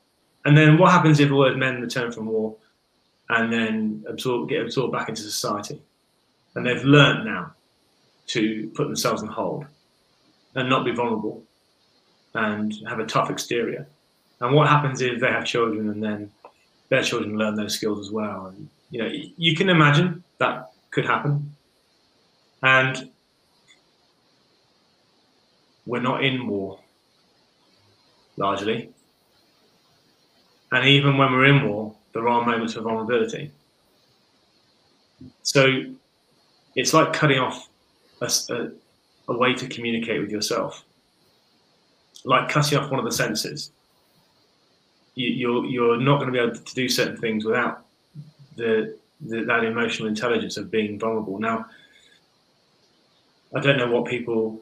S2: And then what happens if all those men return from war and then absorb, get absorbed back into society? And they've learned now to put themselves on hold and not be vulnerable and have a tough exterior. And what happens if they have children and then their children learn those skills as well? And you know, you can imagine that could happen. And we're not in war, largely. And even when we're in war, there are moments of vulnerability. So it's like cutting off a, a, a way to communicate with yourself, like cutting off one of the senses you're you're not going to be able to do certain things without the, the, that emotional intelligence of being vulnerable. Now, I don't know what people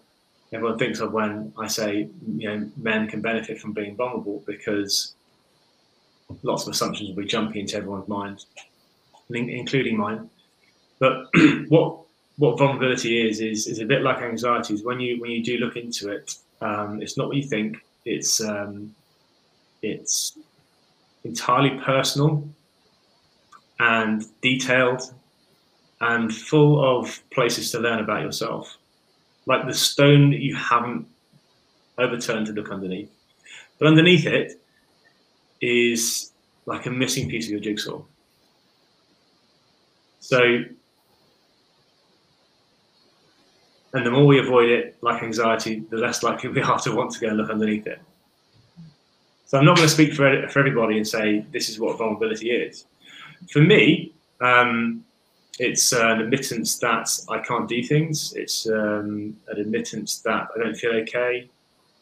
S2: everyone thinks of when I say you know men can benefit from being vulnerable because lots of assumptions will be jumping into everyone's mind, including mine. But what what vulnerability is is is a bit like anxiety. Is when you when you do look into it, um, it's not what you think. It's um, it's entirely personal and detailed and full of places to learn about yourself. Like the stone that you haven't overturned to look underneath. But underneath it is like a missing piece of your jigsaw. So, and the more we avoid it, like anxiety, the less likely we are to want to go and look underneath it. So I'm not going to speak for, for everybody and say this is what vulnerability is. For me, um, it's an admittance that I can't do things. It's um, an admittance that I don't feel okay.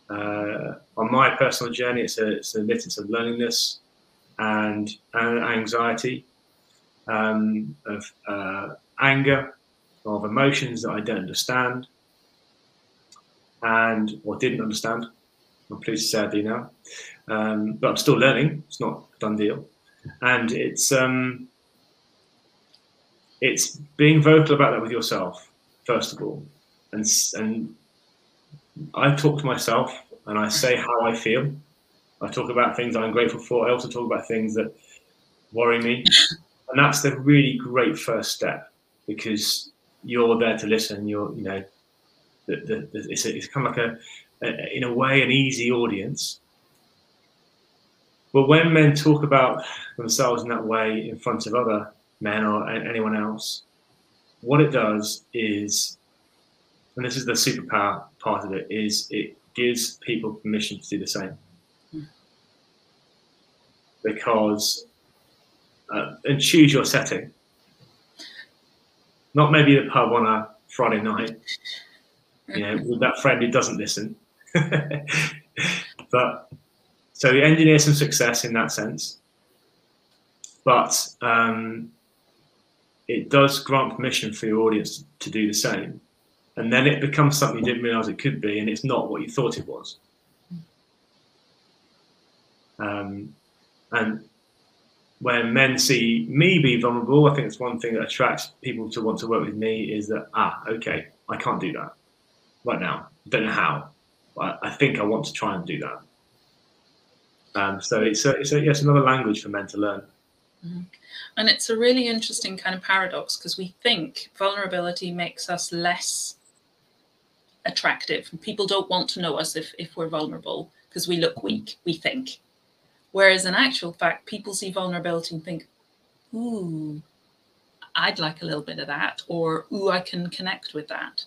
S2: Uh, on my personal journey, it's, a, it's, an admittance of loneliness and, and anxiety, um, of uh, anger, of emotions that I don't understand and or didn't understand. I'm pleased to say I do now um, but I'm still learning. It's not a done deal, and it's um, it's being vocal about that with yourself first of all, and and I talk to myself and I say how I feel. I talk about things I'm grateful for. I also talk about things that worry me. And that's the really great first step because you're there to listen. You're, you know, the, the, the, it's, a, it's kind of like a, a, in a way, an easy audience. But when men talk about themselves in that way in front of other men or anyone else, what it does is, and this is the superpower part of it, is it gives people permission to do the same. Because, uh, and choose your setting. Not maybe the pub on a Friday night, you know, with that friend who doesn't listen. but so we engineer some success in that sense. But um, it does grant permission for your audience to do the same. And then it becomes something you didn't realize it could be, and it's not what you thought it was. Um, and when men see me be vulnerable, I think it's one thing that attracts people to want to work with me is that, ah, okay, I can't do that right now. Don't know how, but I think I want to try and do that. Um, so it's a, it's a, yes, another language for men to learn.
S1: Mm-hmm. And it's a really interesting kind of paradox because we think vulnerability makes us less attractive. People don't want to know us if, if we're vulnerable because we look weak, we think. Whereas in actual fact, people see vulnerability and think, ooh, I'd like a little bit of that, or ooh, I can connect with that.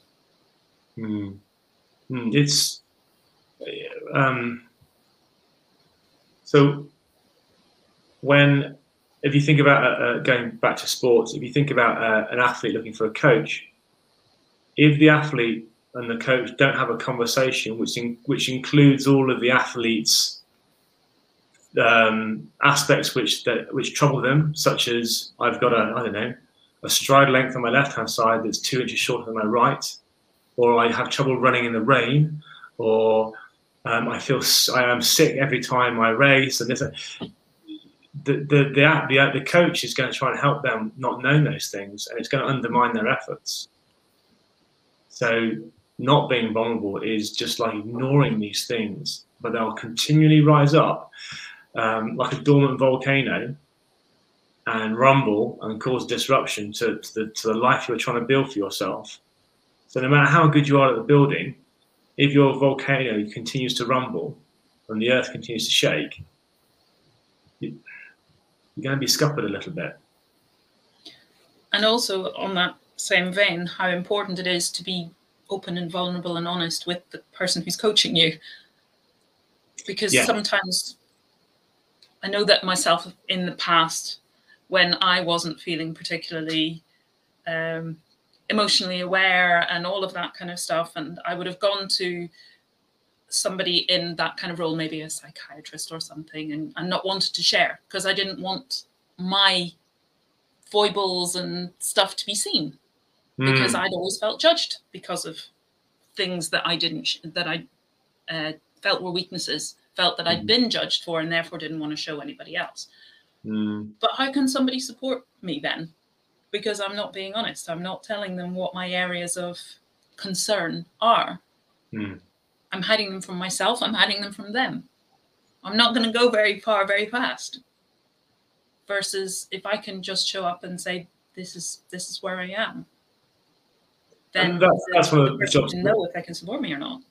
S2: Mm. Mm. It's um, so when if you think about uh, uh, going back to sports, if you think about uh, an athlete looking for a coach, if the athlete and the coach don't have a conversation which in, which includes all of the athletes um, aspects which that which trouble them, such as I've got a I don't know a stride length on my left hand side that's two inches shorter than my right, or I have trouble running in the rain, or um, I feel I am sick every time I race, and this the, the, the, the, the coach is going to try and help them not know those things and it's going to undermine their efforts. So, not being vulnerable is just like ignoring these things, but they'll continually rise up um, like a dormant volcano and rumble and cause disruption to, to, the, to the life you're trying to build for yourself. So, no matter how good you are at the building, if your volcano continues to rumble and the earth continues to shake, you're going to be scuppered a little bit.
S1: And also, on that same vein, how important it is to be open and vulnerable and honest with the person who's coaching you. Because yeah. sometimes I know that myself in the past, when I wasn't feeling particularly um, emotionally aware and all of that kind of stuff, and I would have gone to somebody in that kind of role, maybe a psychiatrist or something, and, and not wanted to share because I didn't want my foibles and stuff to be seen mm. because I'd always felt judged because of things that I didn't that I uh, felt were weaknesses, felt that I'd mm. been judged for, and therefore didn't want to show anybody else. Mm. But how can somebody support me then? Because I'm not being honest. I'm not telling them what my areas of concern are. Mm. I'm hiding them from myself, I'm hiding them from them. I'm not going to go very far very fast. Versus if I can just show up and say, this is this is where I am. Then that's, that's one of the jobs. Know if they can support me or not.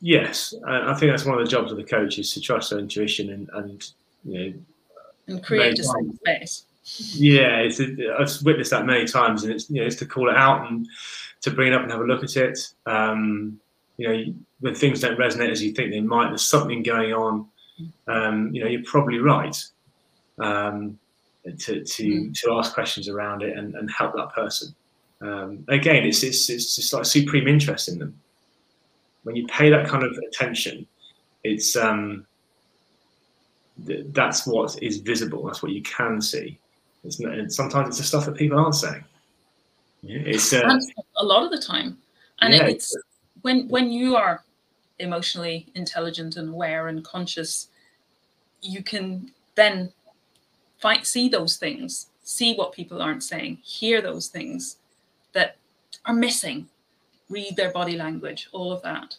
S2: Yes, I think that's one of the jobs of the coach is to trust their intuition and, and you know,
S1: and create a safe space.
S2: Yeah, it's a, I've witnessed that many times, and it's you know it's to call it out and to bring it up and have a look at it. Um, you know, when things don't resonate as you think they might, there's something going on. Um, you know, you're probably right um, to to mm. to ask questions around it and, and help that person. Um, again, it's, it's it's just like supreme interest in them. When you pay that kind of attention, it's um, th- that's what is visible. That's what you can see. It's, and sometimes it's the stuff that people aren't saying. Yeah, it's uh,
S1: a lot of the time, and yeah, it's when when you are emotionally intelligent and aware and conscious, you can then find see those things, see what people aren't saying, hear those things that are missing, read their body language, all of that.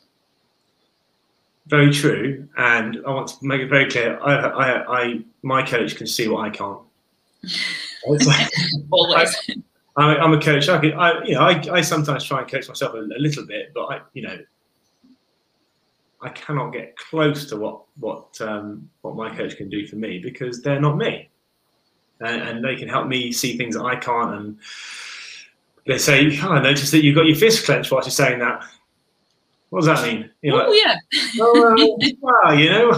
S2: very true, and I want to make it very clear. I, I, I my coach can see what I can't.
S1: Always.
S2: I, I'm, I'm a coach. I, can, I you know, I, I sometimes try and coach myself a, a little bit, but I, you know, I cannot get close to what what um, what my coach can do for me because they're not me, and, and, they can help me see things that I can't. And they say, oh, "I noticed that you've got your fist clenched while you're saying that." What does that mean?
S1: You know, oh
S2: like,
S1: yeah. well,
S2: well, you know.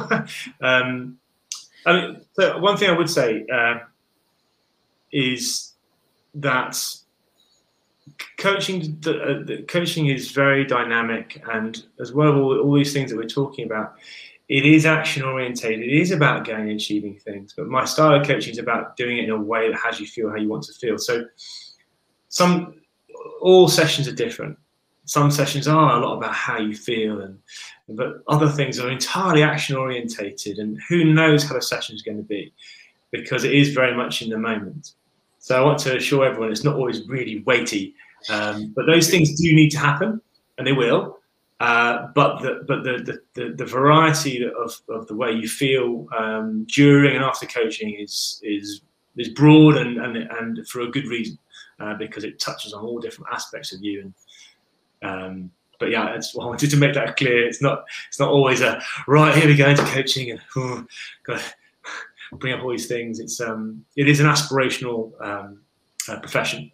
S2: um, I mean, so one thing I would say uh, is that coaching uh, coaching is very dynamic and as well all, all these things that we're talking about it is action orientated it is about going and achieving things but my style of coaching is about doing it in a way that has you feel how you want to feel. So some all sessions are different. Some sessions are a lot about how you feel and but other things are entirely action orientated and who knows how the session is going to be because it is very much in the moment so I want to assure everyone it's not always really weighty, um, but those things do need to happen, and they will. Uh, but the but the, the, the, variety of, of the way you feel um, during and after coaching is is is broad and and, and for a good reason uh, because it touches on all different aspects of you and um, but yeah, I wanted to make that clear. It's not it's not always a right here we go into coaching and oh, bring up all these things. It's um, it is an aspirational um, uh, profession,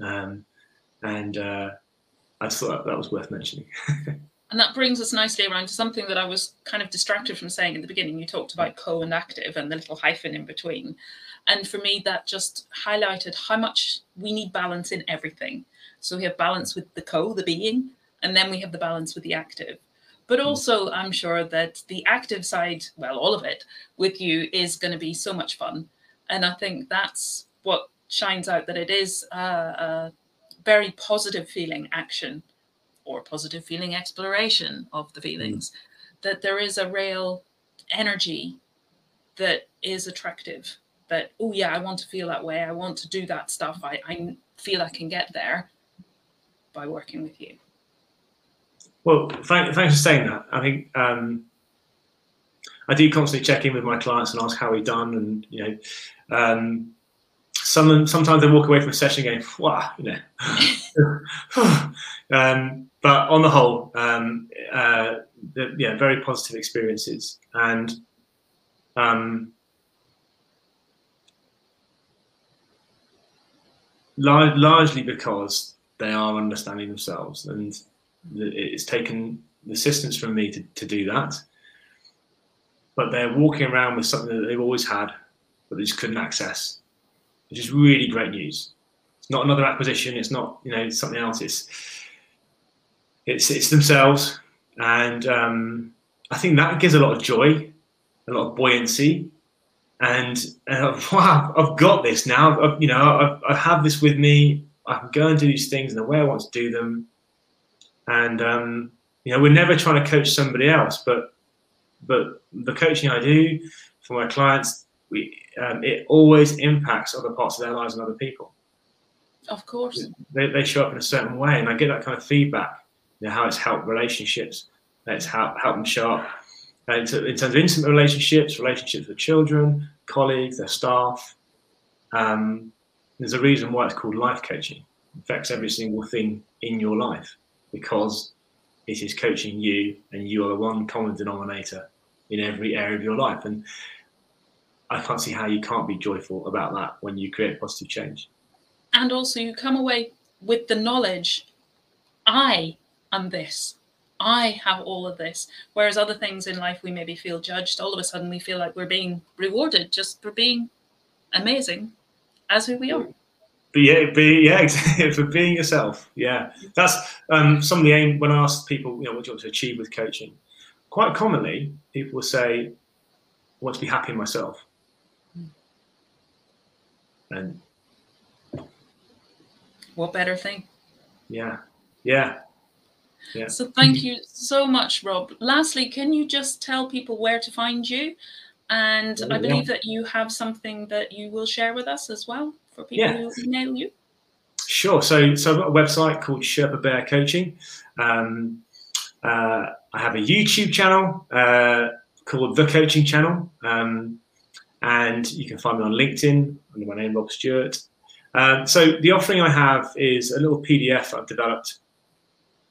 S2: um, and uh, I just thought that was worth mentioning.
S1: and that brings us nicely around to something that I was kind of distracted from saying in the beginning. You talked about co and active and the little hyphen in between, and for me that just highlighted how much we need balance in everything. So we have balance with the co, the being, and then we have the balance with the active. But hmm. also, I'm sure that the active side, well, all of it with you is going to be so much fun. And I think that's what shines out that it is a, a very positive feeling action or positive feeling exploration of the feelings, mm. that there is a real energy that is attractive. That, oh, yeah, I want to feel that way. I want to do that stuff. I, I feel I can get there by working with you.
S2: Well, thank, thanks for saying that. I think um, I do constantly check in with my clients and ask how we've done, and you know, um, some sometimes they walk away from a session going, "Wow," you know. um, but on the whole, um, uh, the, yeah, very positive experiences, and um, largely because they are understanding themselves and it's taken assistance from me to, to do that. But they're walking around with something that they've always had, but they just couldn't access, which is really great news. It's not another acquisition. It's not you know something else. It's it's it's themselves, and um, I think that gives a lot of joy, a lot of buoyancy, and uh, wow, I've got this now. I've, you know, I've, I have this with me. I can go and do these things in the way I want to do them and um, you know, we're never trying to coach somebody else, but but the coaching I do for my clients, we um, it always impacts other parts of their lives and other people.
S1: Of course,
S2: they, they show up in a certain way, and I get that kind of feedback. You know, how it's helped relationships, it's helped help them show up. in terms of intimate relationships, relationships with children, colleagues, their staff. Um, there's a reason why it's called life coaching. It affects every single thing in your life because it is coaching you and you are the one common denominator in every area of your life. And I can't see how you can't be joyful about that when you create positive change.
S1: And also, you come away with the knowledge I am this. I have all of this. Whereas other things in life, we maybe feel judged. All of a sudden, we feel like we're being rewarded just for being amazing as who we are.
S2: Be, yeah, be, yeah, for being yourself. Yeah, that's um, some of the aim. When I ask people, you know, what do you want to achieve with coaching? Quite commonly, people will say, "I want to be happy in myself," and
S1: what better thing?
S2: Yeah, yeah, yeah.
S1: So thank you so much, Rob. Lastly, can you just tell people where to find you? And I believe that you have something that you will share with us as well for people yeah. who email you? Sure.
S2: So, so I've got a website called Sherpa Bear Coaching. Um, Uh, I have a YouTube channel uh, called The Coaching Channel, um, and you can find me on LinkedIn under my name, Rob Stewart. Um, so the offering I have is a little PDF I've developed.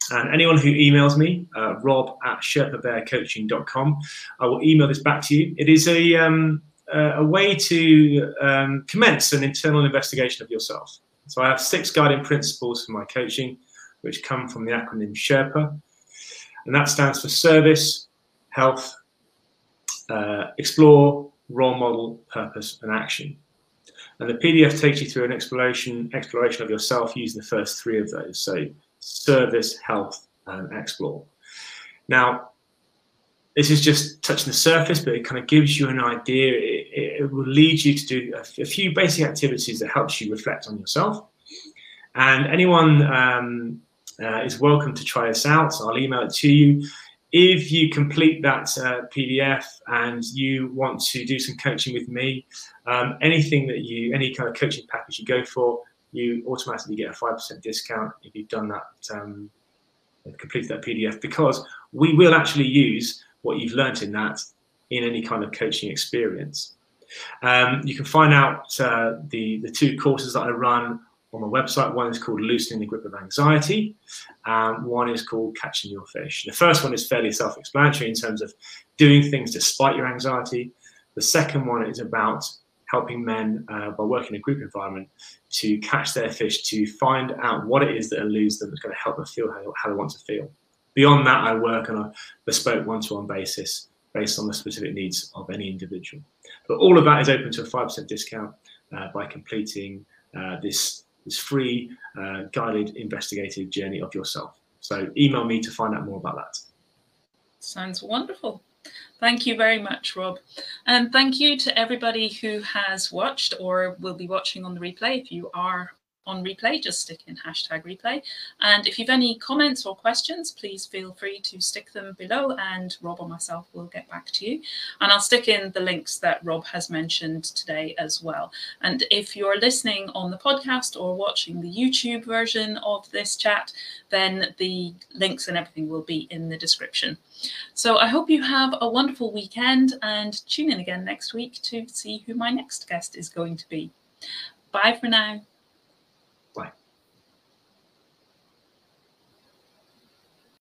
S2: And anyone who emails me, uh, rob at sherpabearcoaching.com, I will email this back to you. It is a, um, a way to um, commence an internal investigation of yourself. So I have six guiding principles for my coaching, which come from the acronym Sherpa. And that stands for service, health, uh, explore, role model, purpose, and action. And the PDF takes you through an exploration exploration of yourself using the first three of those. So service, health, and explore. Now, this is just touching the surface, but it kind of gives you an idea. It, it will lead you to do a, few basic activities that helps you reflect on yourself. And anyone um, uh, is welcome to try this out. So I'll email it to you if you complete that uh, PDF and you want to do some coaching with me, um, anything that you, any kind of coaching package you go for, you automatically get a 5% discount if you've done that, um, completed that PDF, because we will actually use what you've learned in that in any kind of coaching experience. Um, you can find out uh, the, the two courses that I run on my website. One is called Loosening the Grip of Anxiety, one is called Catching Your Fish. The first one is fairly self explanatory in terms of doing things despite your anxiety. The second one is about helping men uh, by working in a group environment to catch their fish, to find out what it is that eludes them that's going to help them feel how, how they want to feel. Beyond that, I work on a bespoke one to one basis based on the specific needs of any individual. But all of that is open to a 5% discount uh, by completing uh, this this free uh, guided investigative journey of yourself. So email me to find out more about that.
S1: Sounds wonderful. Thank you very much, Rob. And thank you to everybody who has watched or will be watching on the replay. If you are on replay, just stick in hashtag replay. And if you've any comments or questions, please feel free to stick them below and Rob or myself will get back to you. And I'll stick in the links that Rob has mentioned today as well. And if you're listening on the podcast or watching the YouTube version of this chat, then the links and everything will be in the description. So I hope you have a wonderful weekend and tune in again next week to see who my next guest is going to be. Bye for now.